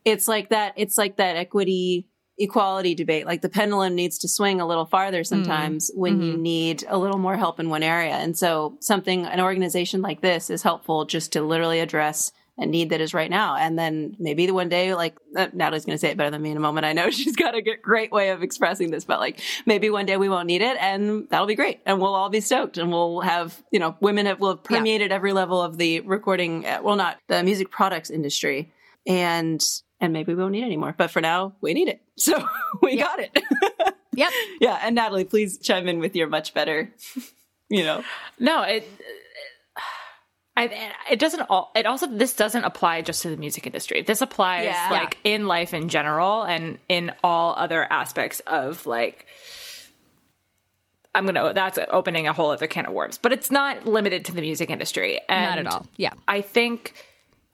it's like that, it's like that equity equality debate. Like the pendulum needs to swing a little farther hmm. sometimes when you mm-hmm. need a little more help in one area. And so something, an organization like this is helpful just to literally address a need that is right now. And then maybe the one day, like uh, Natalie's going to say it better than me in a moment. I know <laughs> she's got a great way of expressing this, but like maybe one day we won't need it and that'll be great. And we'll all be stoked and we'll have, you know, women have, will have permeated every level of the recording, uh, well, not the music products industry. And, and maybe we won't need it anymore. But for now, we need it. So <laughs> we got it. <laughs> yep yeah. And Natalie, please chime in with your much better, you know. No, it. I, it doesn't all it also this doesn't apply just to the music industry. This applies Yeah. like in life in general and in all other aspects of like i'm gonna that's opening a whole other can of worms. But it's not limited to the music industry. And not at all. Yeah. I think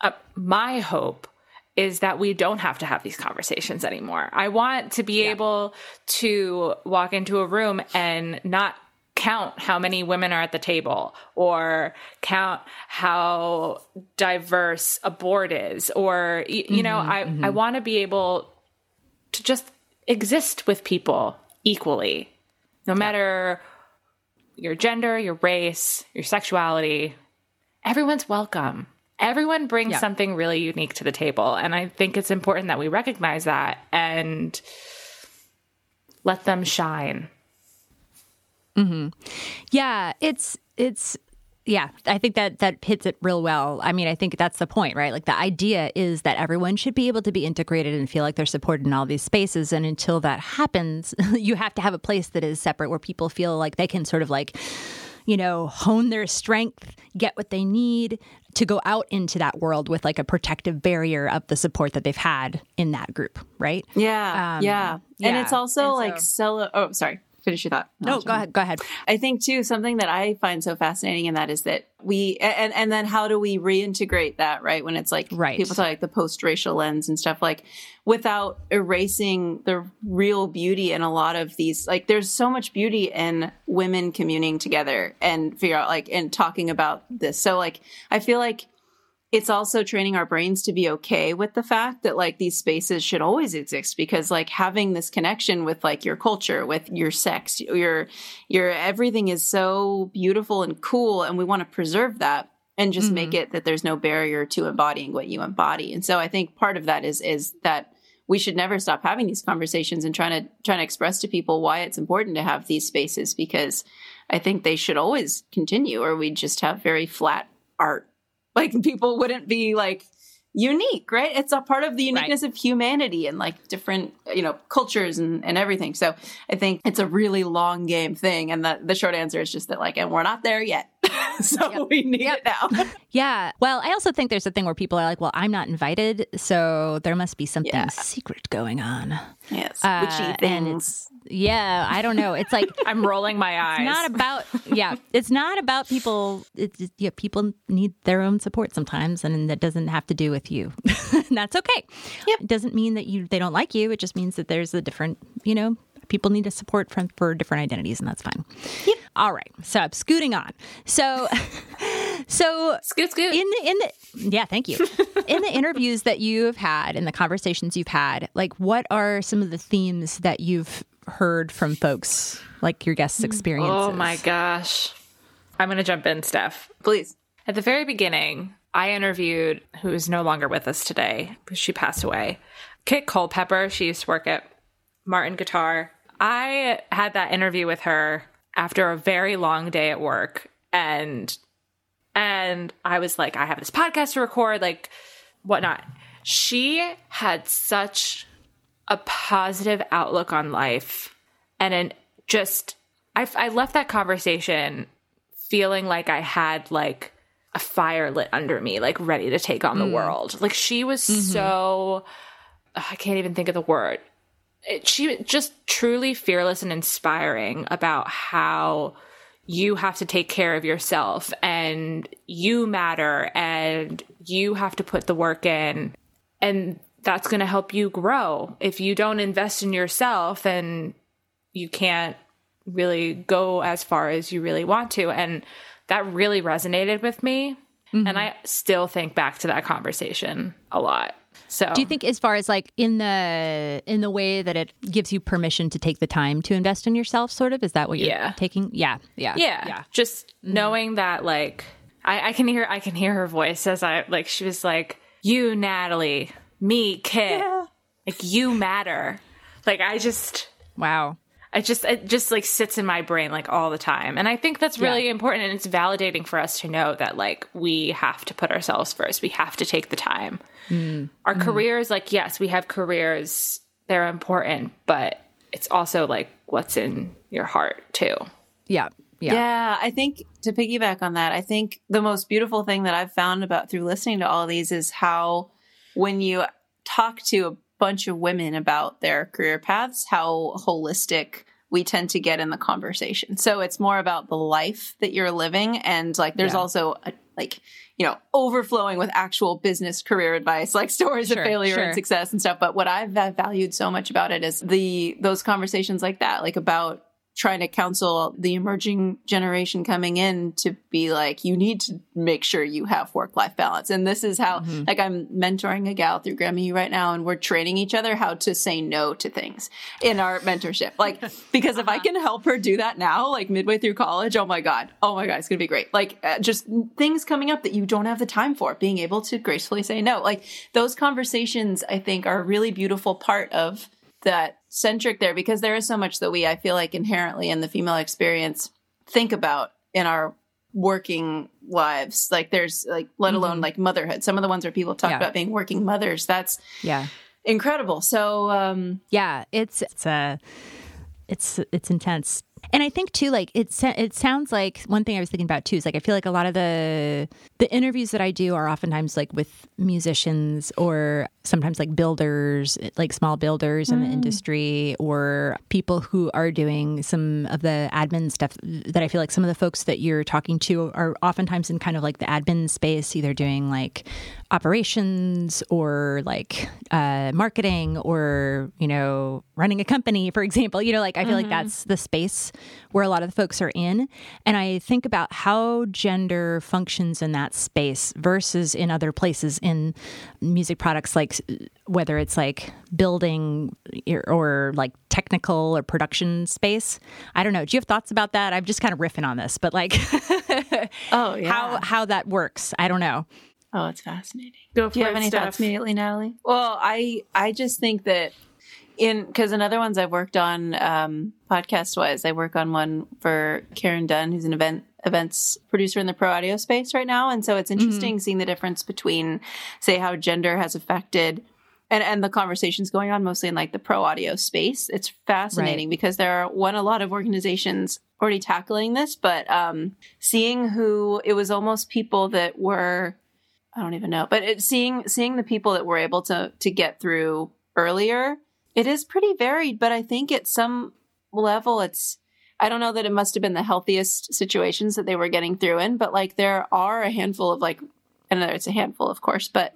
uh, my hope is that we don't have to have these conversations anymore. I want to be able to walk into a room and not count how many women are at the table or count how diverse a board is or y- you know mm-hmm, I mm-hmm. I want to be able to just exist with people equally no matter your gender, your race, your sexuality. Everyone's welcome. everyone brings Yeah. something really unique to the table. And I think it's important that we recognize that and let them shine. Yeah, it's it's yeah, I think that that hits it real well. I mean, I think that's the point, right? Like the idea is that everyone should be able to be integrated and feel like they're supported in all these spaces and until that happens, <laughs> you have to have a place that is separate where people feel like they can sort of like you know, hone their strength, get what they need to go out into that world with like a protective barrier of the support that they've had in that group, right? Yeah, Um, yeah, and yeah. it's also And like so- celo- Oh, sorry. Finish your thought. No, go ahead. Go ahead. I think too something that I find so fascinating in that is that we and and then how do we reintegrate that right when it's like Right. people talk like the post racial lens and stuff like without erasing the real beauty in a lot of these like there's so much beauty in women communing together and figure out like and talking about this so like I feel like it's also training our brains to be okay with the fact that like these spaces should always exist because like having this connection with like your culture with your sex your your everything is so beautiful and cool and we want to preserve that and just make mm-hmm. it that there's no barrier to embodying what you embody. And so i think part of that is is that we should never stop having these conversations and trying to trying to express to people why it's important to have these spaces because i think they should always continue or we'd just have very flat art like people wouldn't be like unique right? It's a part of the uniqueness of humanity and like different you know cultures and, and everything. So i think it's a really long game thing and the, the short answer is just that like and we're not there yet <laughs> <laughs> so we need Yep. it now <laughs> Yeah. Well, I also think there's a thing where people are like, well, I'm not invited, so there must be something Yeah. secret going on. yes Uh, witchy and things it's, yeah, I don't know. It's like, I'm rolling my eyes. it's not about, yeah, it's not about people. It's, yeah, people need their own support sometimes, and that doesn't have to do with you. and that's okay. Yep. It doesn't mean that you they don't like you. It just means that there's a different, you know, people need to support from for different identities, and that's fine. Yep. All right. So I'm scooting on. So, <laughs> so Scoot, scoot. in the in the yeah thank you <laughs> in the interviews that you've had in the conversations you've had like what are some of the themes that you've heard from folks like your guests mm. experiences oh my gosh. I'm going to jump in, Steph. please At the very beginning, I interviewed who is no longer with us today she passed away. Kit Culpepper. She used to work at Martin Guitar. I had that interview with her after a very long day at work and and I was like, I have this podcast to record, like whatnot. She had such a positive outlook on life and an just I, I left that conversation feeling like I had like a fire lit under me, like ready to take on the mm. world. Like she was mm-hmm. so I can't even think of the word. It, she just truly fearless and inspiring about how you have to take care of yourself and you matter and you have to put the work in and that's going to help you grow. If you don't invest in yourself, then you can't really go as far as you really want to. And that really resonated with me. Mm-hmm. And I still think back to that conversation a lot. So do you think as far as like in the in the way that it gives you permission to take the time to invest in yourself sort of? Is that what you're Yeah. taking? Yeah yeah yeah, just mm-hmm. knowing that like I, I can hear I can hear her voice as I like she was like, You Natalie, me, Kit, like you matter. Like I just wow I just it just like sits in my brain like all the time. And I think that's really Yeah. important and it's validating for us to know that like we have to put ourselves first. We have to take the time. Mm. Our mm. careers like yes, we have careers. They're important, but it's also like what's in your heart too. yeah yeah, Yeah, I think to piggyback on that, I think the most beautiful thing that I've found about through listening to all of these is how when you talk to a bunch of women about their career paths, how holistic we tend to get in the conversation. So it's more about the life that you're living and like there's Yeah. also a, like you know overflowing with actual business career advice like stories Sure, of failure sure. and success and stuff but what i've valued so much about it is the those conversations like that like about trying to counsel the emerging generation coming in to be like, you need to make sure you have work life balance. And this is how, mm-hmm. like, I'm mentoring a gal through Grammy right now, and we're training each other how to say no to things in our mentorship. Like, <laughs> because if I can help her do that now, like midway through college, oh my God, oh my God, it's going to be great. Like, uh, just things coming up that you don't have the time for, being able to gracefully say no. Like, those conversations, I think, are a really beautiful part of that centric there because there is so much that we, I feel like, inherently in the female experience think about in our working lives. Like there's like, let alone mm-hmm. like motherhood. Some of the ones where people talk yeah. about being working mothers. That's yeah incredible. So um yeah, it's it's a uh, it's it's intense and I think too, like it it sounds like one thing I was thinking about too is like I feel like a lot of the the interviews that I do are oftentimes like with musicians or sometimes like builders, like small builders mm. in the mm. industry, or people who are doing some of the admin stuff. That I feel like some of the folks that you're talking to are oftentimes in kind of like the admin space, either doing like operations or like uh, marketing or you know running a company, for example. You know, like I feel mm-hmm. like that's the space where a lot of the folks are in. And I think about how gender functions in that space versus in other places in music products, like whether it's like building or like technical or production space. I don't know. Do you have thoughts about that? I'm just kind of riffing on this, but like, <laughs> oh, yeah. how, how that works. I don't know. Oh, it's fascinating. Do you have any Steph. thoughts immediately, Natalie? Well, I I just think that in because in other ones I've worked on um, podcast wise, I work on one for Karen Dunn, who's an event events producer in the pro audio space right now, and so it's mm-hmm. interesting mm-hmm. seeing the difference between, say, how gender has affected. And, and the conversations going on mostly in like the pro audio space. It's fascinating right. because there are one a lot of organizations already tackling this, but um, seeing who it was almost people that were I don't even know, but it, seeing seeing the people that were able to to get through earlier it is pretty varied, but I think at some level it's I don't know that it must have been the healthiest situations that they were getting through in, but like there are a handful of like know it's a handful, of course, but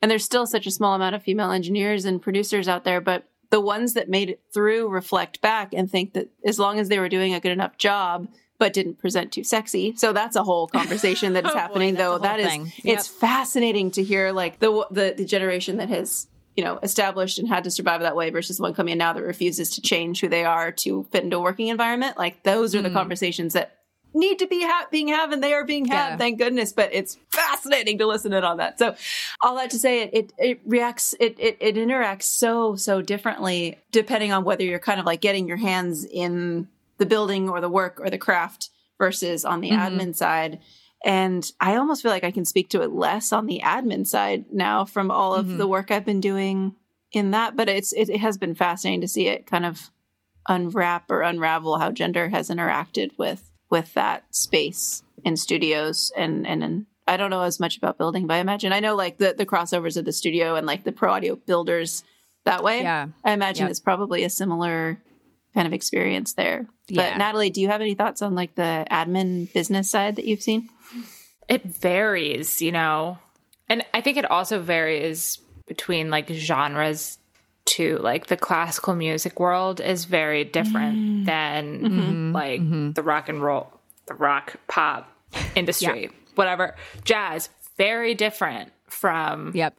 and there's still such a small amount of female engineers and producers out there, but the ones that made it through reflect back and think that as long as they were doing a good enough job, but didn't present too sexy. So that's a whole conversation that is <laughs> oh happening boy, though. That is yep. it's fascinating to hear like the, the the generation that has you know, established and had to survive that way versus the one coming in now that refuses to change who they are to fit into a working environment. Like those are the mm. conversations that need to be ha- being had and they are being had, yeah. thank goodness. But it's fascinating to listen in on that. So all that to say it, it, it reacts, it, it, it interacts so, so differently depending on whether you're kind of like getting your hands in the building or the work or the craft versus on the mm-hmm. admin side. And I almost feel like I can speak to it less on the admin side now from all of mm-hmm. the work I've been doing in that. But it's it, it, has been fascinating to see it kind of unwrap or unravel how gender has interacted with with that space in studios and and, and I don't know as much about building, but I imagine I know like the the crossovers of the studio and like the pro audio builders that way. Yeah, I imagine yep. it's probably a similar kind of experience there. Yeah. But Natalie, do you have any thoughts on like the admin business side that you've seen? It varies, you know. And I think it also varies between like genres too. Like the classical music world is very different mm. than mm-hmm. like mm-hmm. the rock and roll, the rock pop industry, yeah. whatever. Jazz, very different from yep.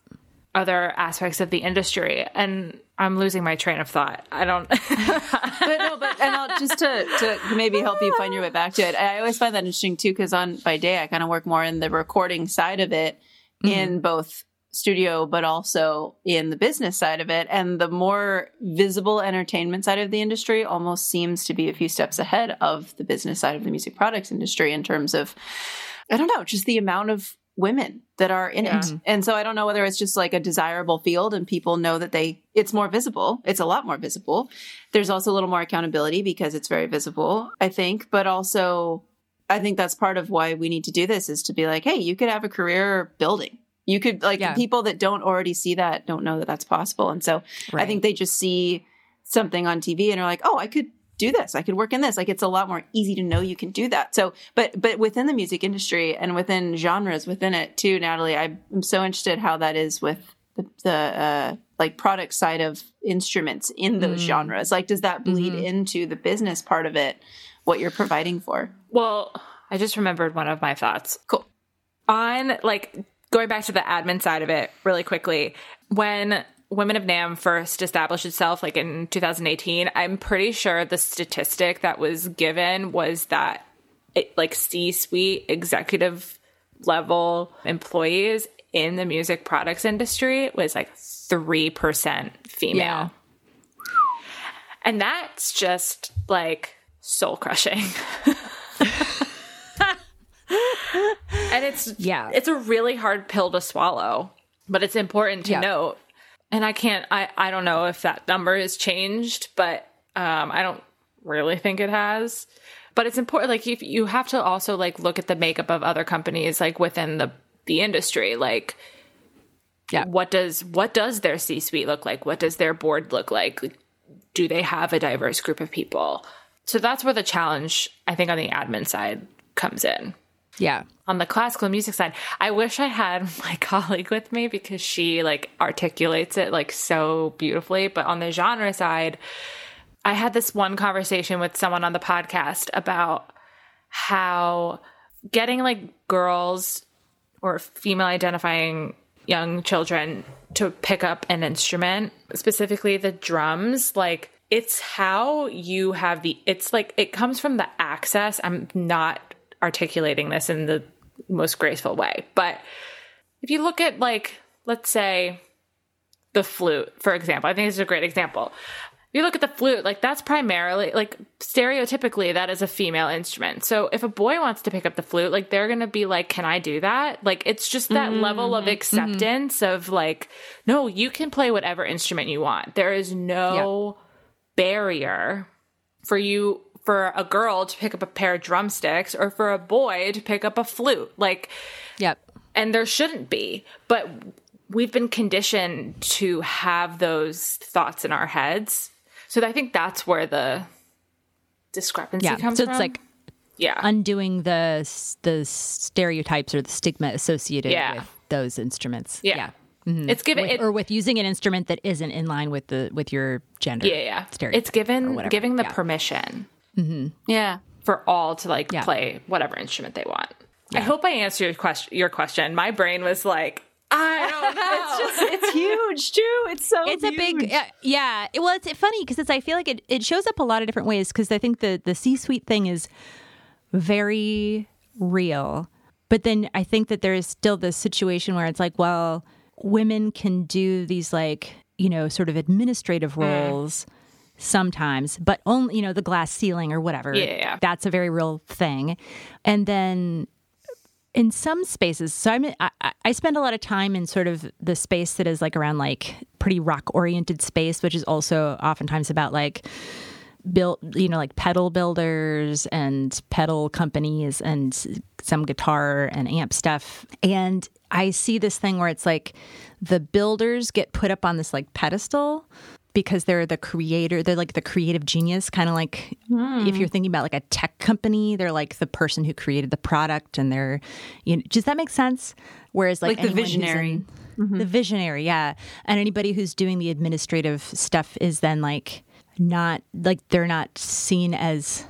Other aspects of the industry. And I'm losing my train of thought. I don't. <laughs> but no, but and I'll just to to maybe help you find your way back to it. I always find that interesting too because on by day I kind of work more in the recording side of it, mm-hmm. in both studio but also in the business side of it. And the more visible entertainment side of the industry almost seems to be a few steps ahead of the business side of the music products industry in terms of I don't know, just the amount of women that are in yeah. it. And so I don't know whether it's just like a desirable field and people know that they it's more visible. It's a lot more visible. There's also a little more accountability because it's very visible, I think, but also I think that's part of why we need to do this is to be like, hey, you could have a career building. You could like yeah. people that don't already see that don't know that that's possible. And so right. I think they just see something on TV and are like, "Oh, I could do this. I could work in this. Like it's a lot more easy to know you can do that. So, but but within the music industry and within genres within it too, Natalie, I'm so interested how that is with the, the uh, like product side of instruments in those Mm. genres? Like, does that bleed Mhm. into the business part of it? What you're providing for? Well, I just remembered one of my thoughts. Cool. On like going back to the admin side of it really quickly, when Women of NAMM first established itself like in 2018, I'm pretty sure the statistic that was given was that it, like C-suite executive level employees in the music products industry was like 3% female. Yeah. And that's just like soul crushing. <laughs> and it's Yeah. it's a really hard pill to swallow, but it's important to Yeah. note. And I can't I I don't know if that number has changed, but um I don't really think it has. But it's important like if you have to also like look at the makeup of other companies like within the the industry like Yeah. what does what does their C-suite look like? What does their board look like? Like, Do they have a diverse group of people? So that's where the challenge I think on the admin side comes in Yeah. on the classical music side. I wish i had <laughs> my colleague with me because she like articulates it like so beautifully. But on the genre side i had this one conversation with someone on the podcast about how getting like girls or female identifying young children to pick up an instrument specifically the drums like it's how you have the it's like it comes from the access. I'm not articulating this in the most graceful way. But if you look at like let's say the flute for example i think this is a great example. If you look at the flute like that's primarily like stereotypically that is a female instrument. So if a boy wants to pick up the flute like they're gonna be like can i do that? Like it's just that mm-hmm. level of mm-hmm. acceptance of like no you can play whatever instrument you want. There is no barrier for you for a girl to pick up a pair of drumsticks or for a boy to pick up a flute like Yep. and there shouldn't be but we've been conditioned to have those thoughts in our heads so i think that's where the discrepancy Yeah. comes So from it's like yeah undoing the the stereotypes or the stigma associated Yeah. with those instruments. yeah, mm-hmm. it's given With- it, or with using an instrument that isn't in line with the with your gender. yeah yeah it's given giving the Yeah. Permission Yeah. for all to like Yeah. play whatever instrument they want. I hope i answered your question your question. My brain was like i don't <laughs> know. It's just it's huge too. It's so it's a big uh, yeah well it's funny because it's i feel like it, it shows up a lot of different ways because i think the the c-suite thing is very real. But then i think that there is still this situation where it's like well women can do these like you know sort of administrative roles sometimes but only you know the glass ceiling or whatever. Yeah, yeah. that's a very real thing. And then in some spaces so i'm I, I- I spend a lot of time in sort of the space that is like around like pretty rock oriented space which is also oftentimes about like built you know like pedal builders and pedal companies and some guitar and amp stuff. And i see this thing where it's like the builders get put up on this like pedestal because they're the creator they're like the creative genius kind of like if hmm. you're thinking about like a tech company they're like the person who created the product and they're you know does that make sense? Whereas like, Like the visionary. in- the visionary yeah. And anybody who's doing the administrative stuff is then like not like they're not seen as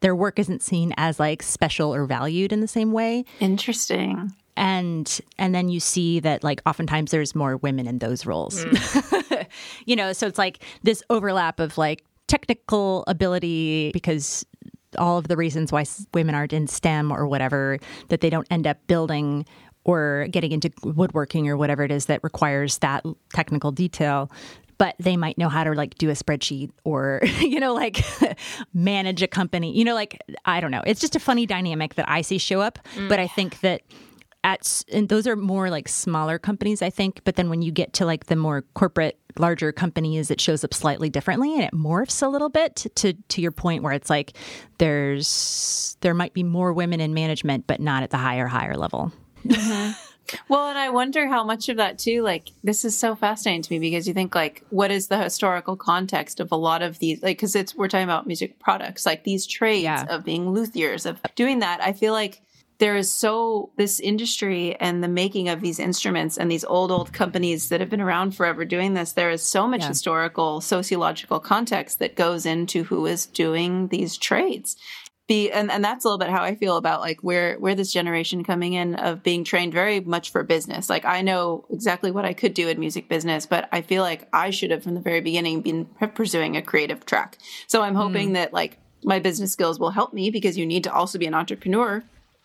their work isn't seen as like special or valued in the same way. Interesting. And and then you see that like oftentimes there's more women in those roles. Mm. <laughs> You know so it's like this overlap of like technical ability because all of the reasons why women aren't in STEM or whatever that they don't end up building or getting into woodworking or whatever it is that requires that technical detail. But they might know how to like do a spreadsheet or <laughs> you know like <laughs> manage a company. You know like i don't know. It's just a funny dynamic that i see show up mm. but i think that at and those are more like smaller companies i think but then when you get to like the more corporate larger companies it shows up slightly differently and it morphs a little bit to to your point where it's like there's there might be more women in management but not at the higher higher level mm-hmm. <laughs> Well, and I wonder how much of that too, like, this is so fascinating to me because you think, like, what is the historical context of a lot of these, like, because it's, we're talking about music products, like these trades Yeah. of being luthiers, of doing that. I feel like there is so this industry and the making of these instruments and these old old companies that have been around forever doing this there is so much Yeah. historical sociological context that goes into who is doing these trades. Be and, and that's a little bit how i feel about like where where this generation coming in of being trained very much for business. Like i know exactly what i could do in music business but i feel like i should have from the very beginning been pursuing a creative track. So i'm hoping mm. that like my business skills will help me because you need to also be an entrepreneur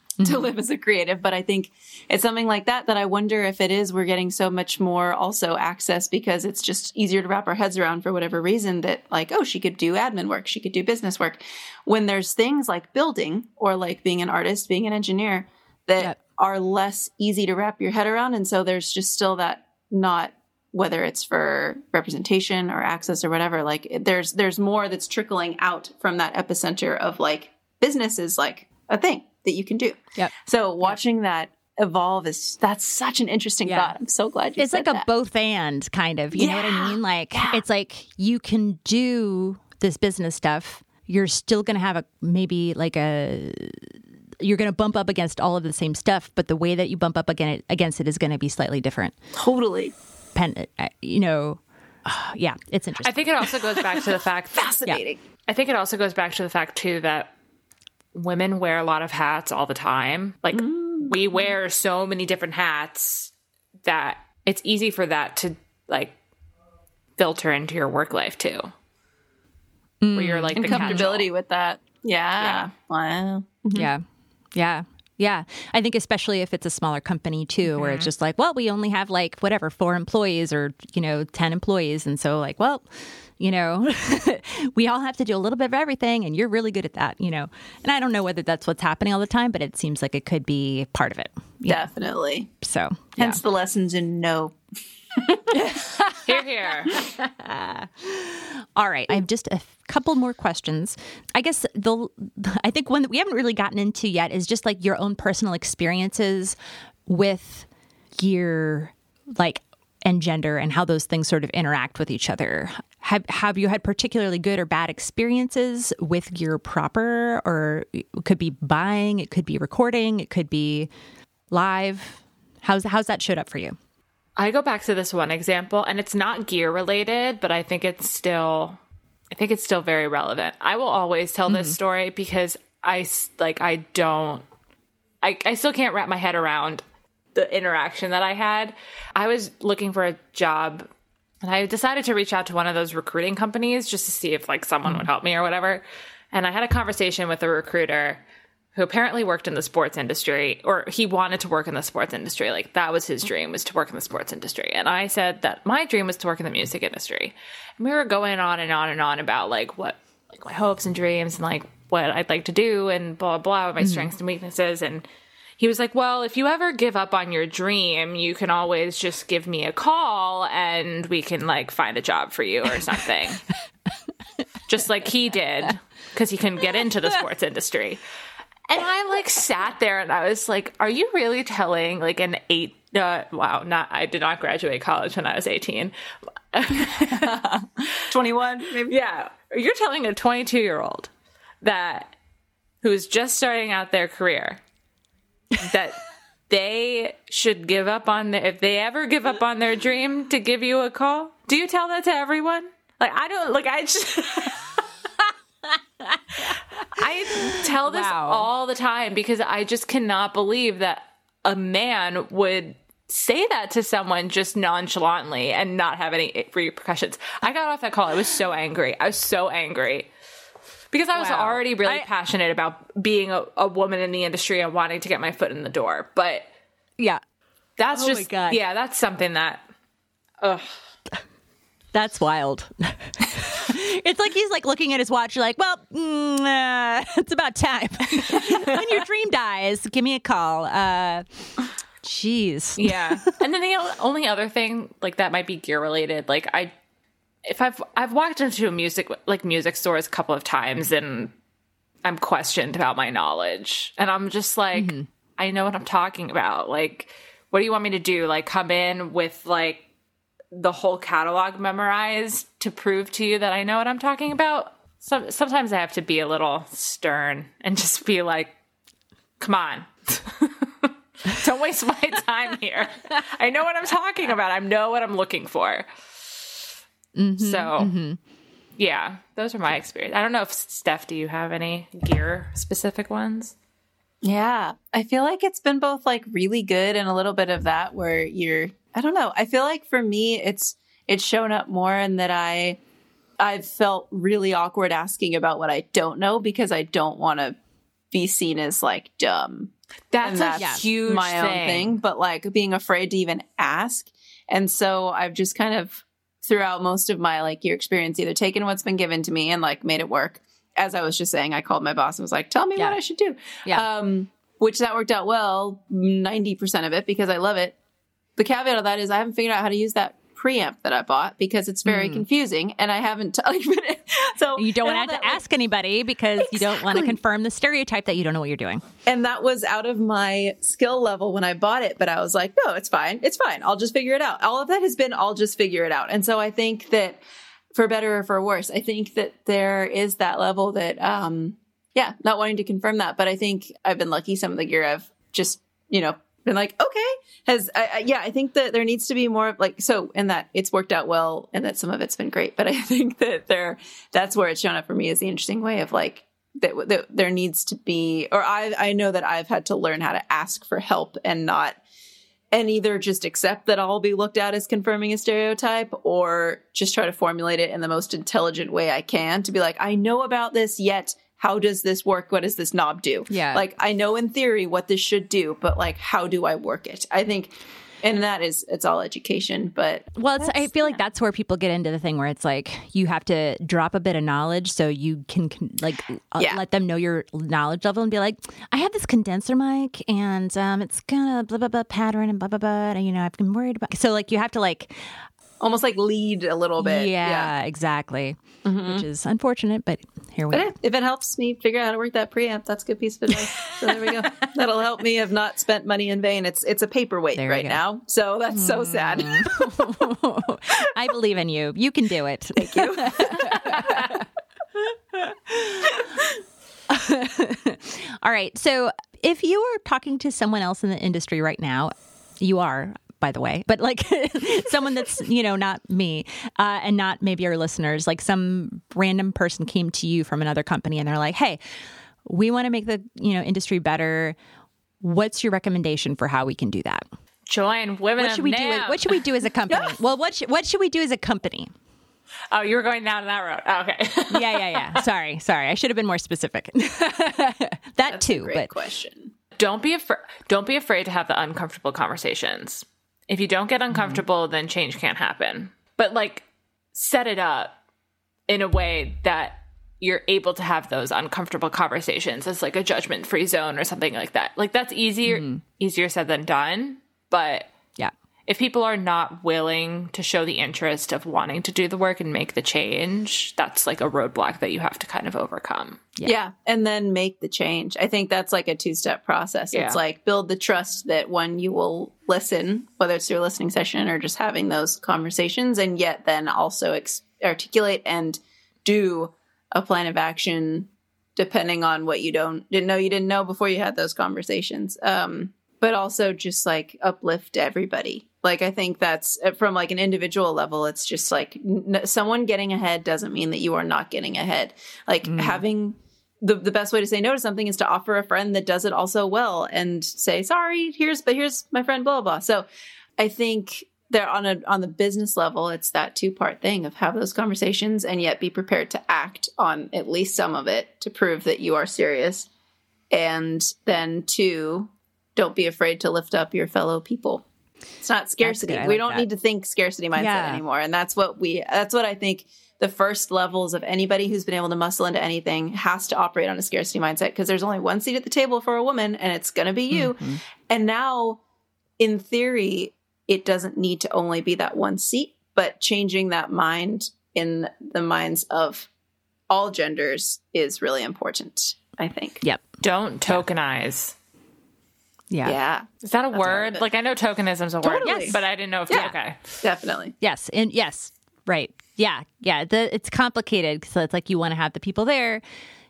<laughs> to mm-hmm. live as a creative. But I think it's something like that that I wonder if it is we're getting so much more also access because it's just easier to wrap our heads around for whatever reason that like, oh, she could do admin work, she could do business work. When there's things like building or like being an artist, being an engineer that Yep. are less easy to wrap your head around. And so there's just still that not whether it's for representation or access or whatever like there's there's more that's trickling out from that epicenter of like business is like a thing that you can do Yep. so watching that evolve is that's such an interesting Yeah. thought i'm so glad you said that. it's said like a that. both and kind of you know what i mean like Yeah. it's like you can do this business stuff you're still going to have a maybe like a you're going to bump up against all of the same stuff but the way that you bump up against it, against it is going to be slightly different totally Pen, uh, you know <sighs> yeah it's interesting. I think it also goes back to the fact <laughs> fascinating I think it also goes back to the fact too that women wear a lot of hats all the time. Like mm. we wear so many different hats that it's easy for that to like filter into your work life too. Mm. Where you're like and the comfortability catch-all. with that yeah, Yeah. wow mm-hmm. Yeah. Yeah. Yeah. I think especially if it's a smaller company too, where it's mm-hmm. just like, well, we only have like whatever, four employees or, you know, 10 employees. And so, like, well, you know, <laughs> we all have to do a little bit of everything and you're really good at that, you know. And I don't know whether that's what's happening all the time, but it seems like it could be part of it. Yeah. definitely So, yeah. hence the lessons in no <laughs> Here, here. All right, I have just a couple more questions. I guess the <laughs> I think one that we haven't really gotten into yet is just like your own personal experiences with gear, like and gender, and how those things sort of interact with each other. Have Have you had particularly good or bad experiences with gear proper, or it could be buying, it could be recording, it could be live. How's how's that showed up for you? I go back to this one example, and it's not gear related, but I think it's still, I think it's still very relevant. I will always tell this mm-hmm. story because I like I don't, I I still can't wrap my head around the interaction that I had. I was looking for a job, and I decided to reach out to one of those recruiting companies just to see if like someone would help me or whatever. And I had a conversation with a recruiter who apparently worked in the sports industry or he wanted to work in the sports industry like that was his dream was to work in the sports industry and i said that my dream was to work in the music industry and we were going on and on and on about like what like my hopes and dreams and like what i'd like to do and blah blah blah my mm-hmm. strengths and weaknesses and he was like well if you ever give up on your dream you can always just give me a call and we can like find a job for you or <laughs> something just like he did because he couldn't get into the sports industry and I like sat there and I was like, "Are you really telling like an eight? Uh, wow, not I did not graduate college when I was eighteen. <laughs> 21 maybe Yeah, you're telling a 22 year old that who's just starting out their career that they should give up on their if they ever give up on their dream to give you a call. Do you tell that to everyone? Like I don't like I just. <laughs> I tell this Wow. all the time because I just cannot believe that a man would say that to someone just nonchalantly and not have any repercussions. I got off that call. I was so angry. I was so angry because I was Wow. already really I- passionate about being a, a woman in the industry and wanting to get my foot in the door. But Yeah. that's Oh just, yeah, that's something that, ugh. That's wild. <laughs> it's like he's like looking at his watch. You're like, well, mm, uh, <laughs> it's about time. <laughs> when your dream dies, give me a call. Uh, jeez. Yeah. and then the only other thing like that might be gear related, like I if I've I've walked into a music like music stores a couple of times and I'm questioned about my knowledge and I'm just like mm-hmm. I know what I'm talking about. Like what do you want me to do? Like come in with like the whole catalog memorized to prove to you that I know what I'm talking about? Some, sometimes I have to be a little stern and just be like come on. <laughs> Don't waste my time here. I know what I'm talking about. I know what I'm looking for. Mm-hmm, so, yeah, those are my experience. I don't know if Steph, do you have any gear specific ones? Yeah, I feel like it's been both like really good and a little bit of that where you're I don't know. I feel like for me it's it's shown up more in that I I've felt really awkward asking about what I don't know because I don't want to be seen as like dumb. That's, And a huge my thing. own thing, but like being afraid to even ask. And so I've just kind of throughout most of my like year experience either taken what's been given to me and like made it work. As I was just saying, I called my boss and was like, "Tell me Yeah. what I should do." Yeah. Um, which that worked out well, ninety percent of it because I love it. The caveat of that is I haven't figured out how to use that preamp that I bought because it's very confusing and I haven't. <laughs> T- like, <laughs> so. You don't want to have to like, ask anybody because you don't want to confirm the stereotype that you don't know what you're doing. And that was out of my skill level when I bought it, but I was like, no, it's fine. It's fine. I'll just figure it out. All of that has been, I'll just figure it out. And so I think that for better or for worse, I think that there is that level that, um, yeah, not wanting to confirm that, but I think I've been lucky. Some of the gear I've just, you know, been like, okay, has, I, I, yeah, I think that there needs to be more of like, so, and that it's worked out well and that some of it's been great, but I <laughs> think that there, that's where it's shown up for me is the interesting way of like, that, that there needs to be or I I know that I've had to learn how to ask for help and not and either just accept that I'll be looked at as confirming a stereotype or just try to formulate it in the most intelligent way I can to be like I know about this yet how does this work what does this knob do Yeah. like I know in theory what this should do but like how do I work it I think and that is it's all education but Well, it's, I feel like that's where people get into the thing where it's like you have to drop a bit of knowledge so you can con- like uh, Yeah. let them know your knowledge level and be like, I have this condenser mic and um, it's gonna blah blah blah pattern and blah blah blah. And, you know, I've been worried about. So like you have to like, almost like lead a little bit yeah, exactly, mm-hmm. which is unfortunate, but here we But are. if it helps me figure out how to work that preamp, that's a good piece of advice. <laughs> so there we go. That'll help me have not spent money in vain. It's it's a paperweight There right now. So that's so sad. Hmm. <laughs> I believe in you. You can do it. Thank you. <laughs> All right. So if you are talking to someone else in the industry right now, you are, by the way, but like <laughs> someone that's, you know, not me uh, and not maybe our listeners, like some random person came to you from another company and they're like, hey, we want to make the, you know, industry better. What's your recommendation for how we can do that? Join women. What should we do? What should we do as a company? <laughs> well, what should, what should we do as a company? Oh, you were going down that road. Oh, okay. <laughs> Yeah, yeah, yeah. sorry, sorry. I should have been more specific. that too, Great but question. don't be afraid. Don't be afraid to have the uncomfortable conversations. If you don't get mm-hmm. uncomfortable, then change can't happen. But like, set it up in a way that you're able to have those uncomfortable conversations as like a judgment free zone or something like that. Like that's easier mm-hmm. easier said than done. But. If people are not willing to show the interest of wanting to do the work and make the change, that's like a roadblock that you have to kind of overcome. Yeah. yeah. And then make the change. I think that's like a two step process. Yeah. It's like build the trust that one, you will listen, whether it's through a listening session or just having those conversations, and yet then also ex- articulate and do a plan of action depending on what you don't didn't know you didn't know before you had those conversations. Um, but also just like uplift everybody. Like I think that's uh, from like an individual level. It's just like n- someone getting ahead doesn't mean that you are not getting ahead. Like having the the best way to say no to something is to offer a friend that does it also well and say sorry. Here's but here's my friend blah blah. blah. So I think there on a on the business level, it's that two part thing of have those conversations and yet be prepared to act on at least some of it to prove that you are serious. And then two, don't be afraid to lift up your fellow people. It's not scarcity. good. We like don't that. need to think scarcity mindset Yeah. anymore. And that's what we that's what I think the first levels of anybody who's been able to muscle into anything has to operate on a scarcity mindset because there's only one seat at the table for a woman and it's going to be you. Mm-hmm. And now in theory it doesn't need to only be that one seat, but changing that mind in the minds of all genders is really important, I think. Yep. Don't tokenize. Yeah. Yeah, Is that a how I word? Like I know tokenism is a word, yes, but I didn't know if Yeah. okay. definitely. Yes. And yes. Right. Yeah. Yeah. The, it's complicated because it's like you want to have the people there.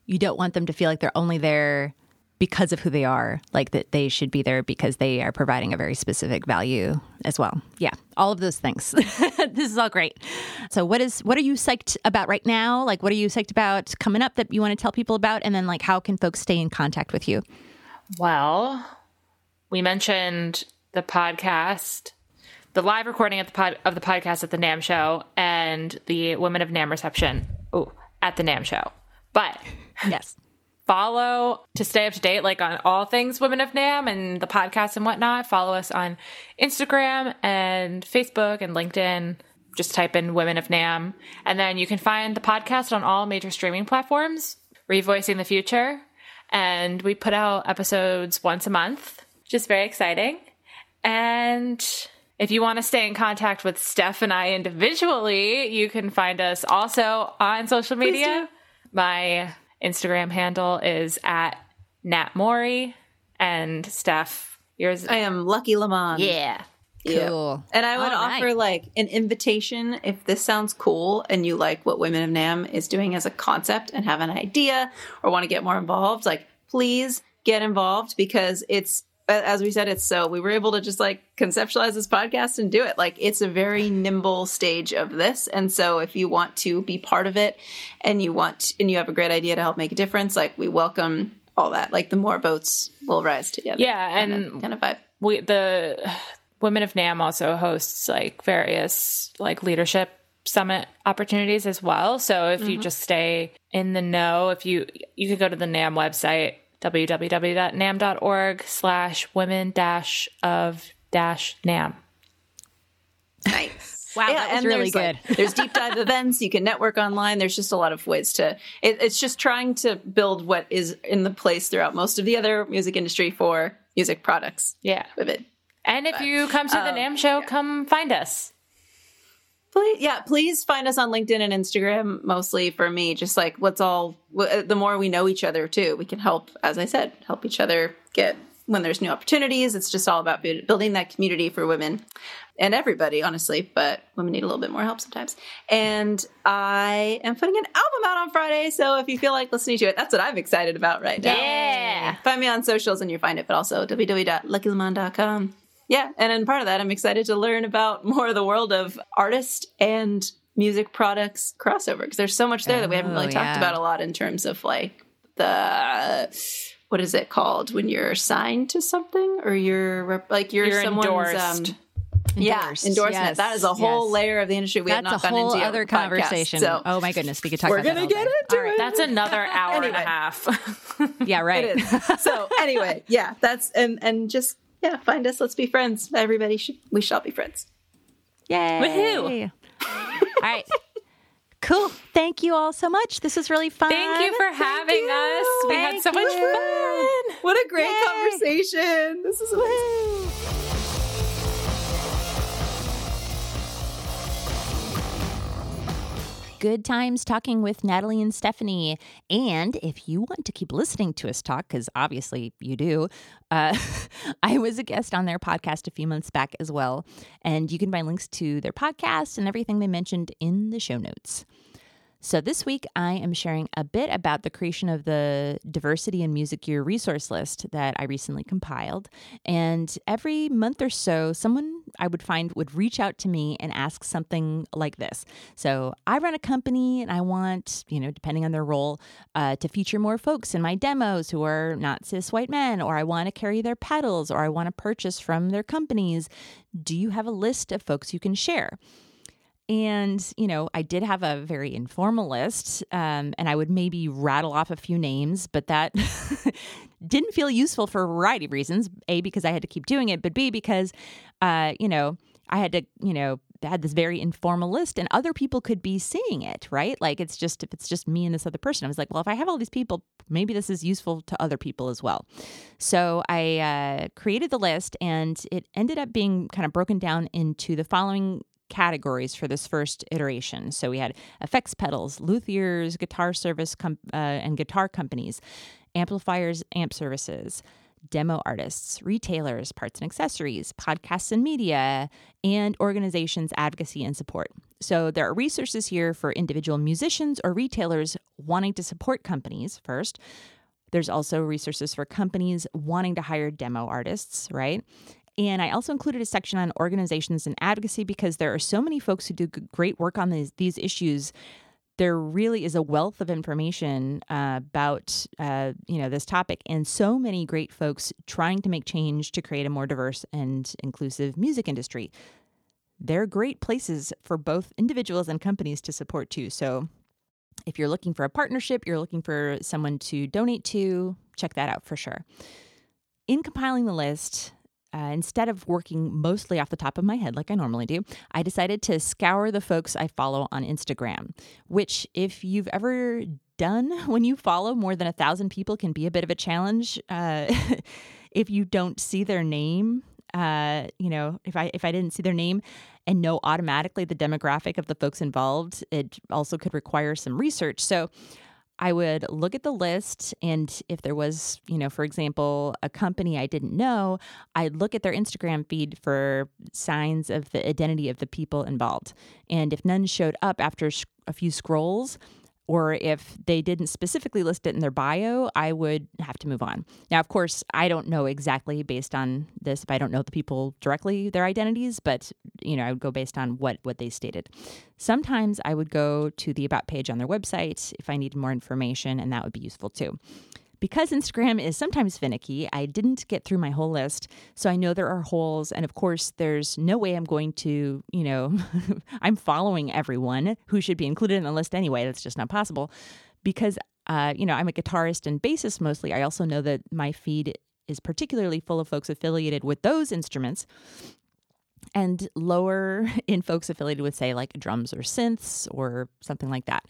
You don't want them to feel like they're only there because of who they are, like that they should be there because they are providing a very specific value as well. Yeah, all of those things. <laughs> this is all great. So what is what are you psyched about right now? Like what are you psyched about coming up that you want to tell people about and then like how can folks stay in contact with you? Well, we mentioned the podcast, the live recording at the pod, of the podcast at the NAMM show and the Women of NAMM reception ooh, at the NAMM show. But yes <laughs> follow to stay up to date, like on all things Women of NAMM and the podcast and whatnot. Follow us on Instagram and Facebook and LinkedIn. Just type in Women of NAMM, And then you can find the podcast on all major streaming platforms, Revoicing the Future. And we put out episodes once a month, which is very exciting. And if you want to stay in contact with Steph and I individually, you can find us also on social media. My Instagram handle is at Nat Mori and Steph. Yours. I am Lucky Lamont. Yeah. Cool. And I would All offer right. like an invitation if this sounds cool and you like what Women of NAMM is doing as a concept and have an idea or want to get more involved, like please get involved because it's as we said, it's so we were able to just like conceptualize this podcast and do it. Like it's a very nimble stage of this. And so if you want to be part of it and you want and you have a great idea to help make a difference, like we welcome all that. Like the more boats will rise together. Yeah, and kind of, kind of vibe. We the Women of NAMM also hosts like various like leadership summit opportunities as well. So if mm-hmm. you just stay in the know, if you you could go to the NAMM website www.namm.org slash women dash of dash NAMM. Nice. Wow, yeah, that was really good. Like, there's deep dive <laughs> events. You can network online. There's just a lot of ways to. It, it's just trying to build what is in the place throughout most of the other music industry for music products. Yeah, vivid. And if but, you come to the um, NAMM show, yeah. come find us. Please, yeah, please find us on LinkedIn and Instagram mostly for me. Just like let's all, uh, the more we know each other too, we can help, as I said, help each other get when there's new opportunities. It's just all about building that community for women and everybody, honestly, but women need a little bit more help sometimes. And I am putting an album out on Friday. So if you feel like listening to it, that's what I'm excited about right now. Yeah. Find me on socials and you'll find it, but also www.luckylamont.com. Yeah, and in part of that, I'm excited to learn about more of the world of artist and music products crossover because there's so much there oh, that we haven't really oh, yeah. talked about a lot in terms of like the what is it called when you're signed to something or you're like you're, you're someone's endorsed. Um, yeah, endorsement. Yes. That is a whole yes. layer of the industry we That's have not a whole other conversation. so oh my goodness, we could talk. We're gonna get into it. That's another <laughs> hour anyway. and a half. <laughs> yeah, right. so anyway, yeah, that's and and just yeah, find us. Let's be friends. Everybody should. We shall be friends. Yay! Woohoo! all right. Cool. Thank you all so much. This was really fun. Thank you for having you. us. We Thank had so you. much fun. What a great Yay. conversation. This is amazing. Good times talking with Natalie and Stephanie. And if you want to keep listening to us talk, because obviously you do, uh, <laughs> I was a guest on their podcast a few months back as well. And you can find links to their podcast and everything they mentioned in the show notes. So, this week I am sharing a bit about the creation of the Diversity in Music Gear resource list that I recently compiled. And every month or so, someone I would find would reach out to me and ask something like this. So, I run a company and I want, you know, depending on their role, uh, to feature more folks in my demos who are not cis white men, or I want to carry their pedals, or I want to purchase from their companies. Do you have a list of folks you can share? And, you know, I did have a very informal list, um, and I would maybe rattle off a few names, but that <laughs> didn't feel useful for a variety of reasons. A, because I had to keep doing it, but B, because, uh, you know, I had to, you know, had this very informal list and other people could be seeing it, right? Like it's just, if it's just me and this other person, I was like, well, if I have all these people, maybe this is useful to other people as well. So I uh, created the list and it ended up being kind of broken down into the following categories for this first iteration. So we had effects pedals, luthiers, guitar service com- uh, and guitar companies, amplifiers, amp services, demo artists, retailers, parts and accessories, podcasts and media, and organizations advocacy and support. So there are resources here for individual musicians or retailers wanting to support companies first There's also resources for companies wanting to hire demo artists, right? And I also included a section on organizations and advocacy because there are so many folks who do great work on these, these issues. There really is a wealth of information uh, about uh, you know this topic, and so many great folks trying to make change to create a more diverse and inclusive music industry. They're great places for both individuals and companies to support too. So if you're looking for a partnership, you're looking for someone to donate to, check that out for sure. In compiling the list, uh, instead of working mostly off the top of my head like I normally do, I decided to scour the folks I follow on Instagram, which, if you've ever done <laughs> when you follow more than a thousand people, can be a bit of a challenge. Uh, <laughs> if you don't see their name, uh, you know, if I if I didn't see their name and know automatically the demographic of the folks involved, it also could require some research. So I would look at the list, and if there was, you know, for example, a company I didn't know, I'd look at their Instagram feed for signs of the identity of the people involved. And if none showed up after a few scrolls, or if they didn't specifically list it in their bio, I would have to move on. Now, of course, I don't know exactly based on this if I don't know the people directly their identities, but you know, I would go based on what what they stated. Sometimes I would go to the about page on their website if I needed more information, and that would be useful too. Because Instagram is sometimes finicky, I didn't get through my whole list. So I know there are holes. And of course, there's no way I'm going to, you know, <laughs> I'm following everyone who should be included in the list anyway. That's just not possible. Because, uh, you know, I'm a guitarist and bassist mostly. I also know that my feed is particularly full of folks affiliated with those instruments and lower <laughs> in folks affiliated with, say, like drums or synths or something like that.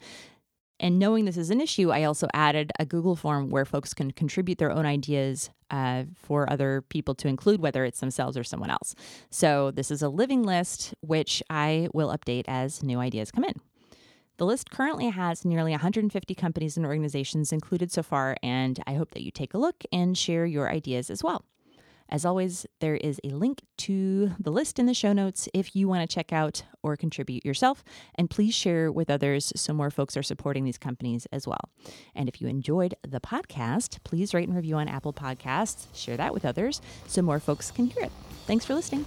And knowing this is an issue, I also added a Google form where folks can contribute their own ideas uh, for other people to include, whether it's themselves or someone else. So this is a living list, which I will update as new ideas come in. The list currently has nearly 150 companies and organizations included so far, and I hope that you take a look and share your ideas as well. As always, there is a link to the list in the show notes if you want to check out or contribute yourself. And please share with others so more folks are supporting these companies as well. And if you enjoyed the podcast, please rate and review on Apple Podcasts. Share that with others so more folks can hear it. Thanks for listening.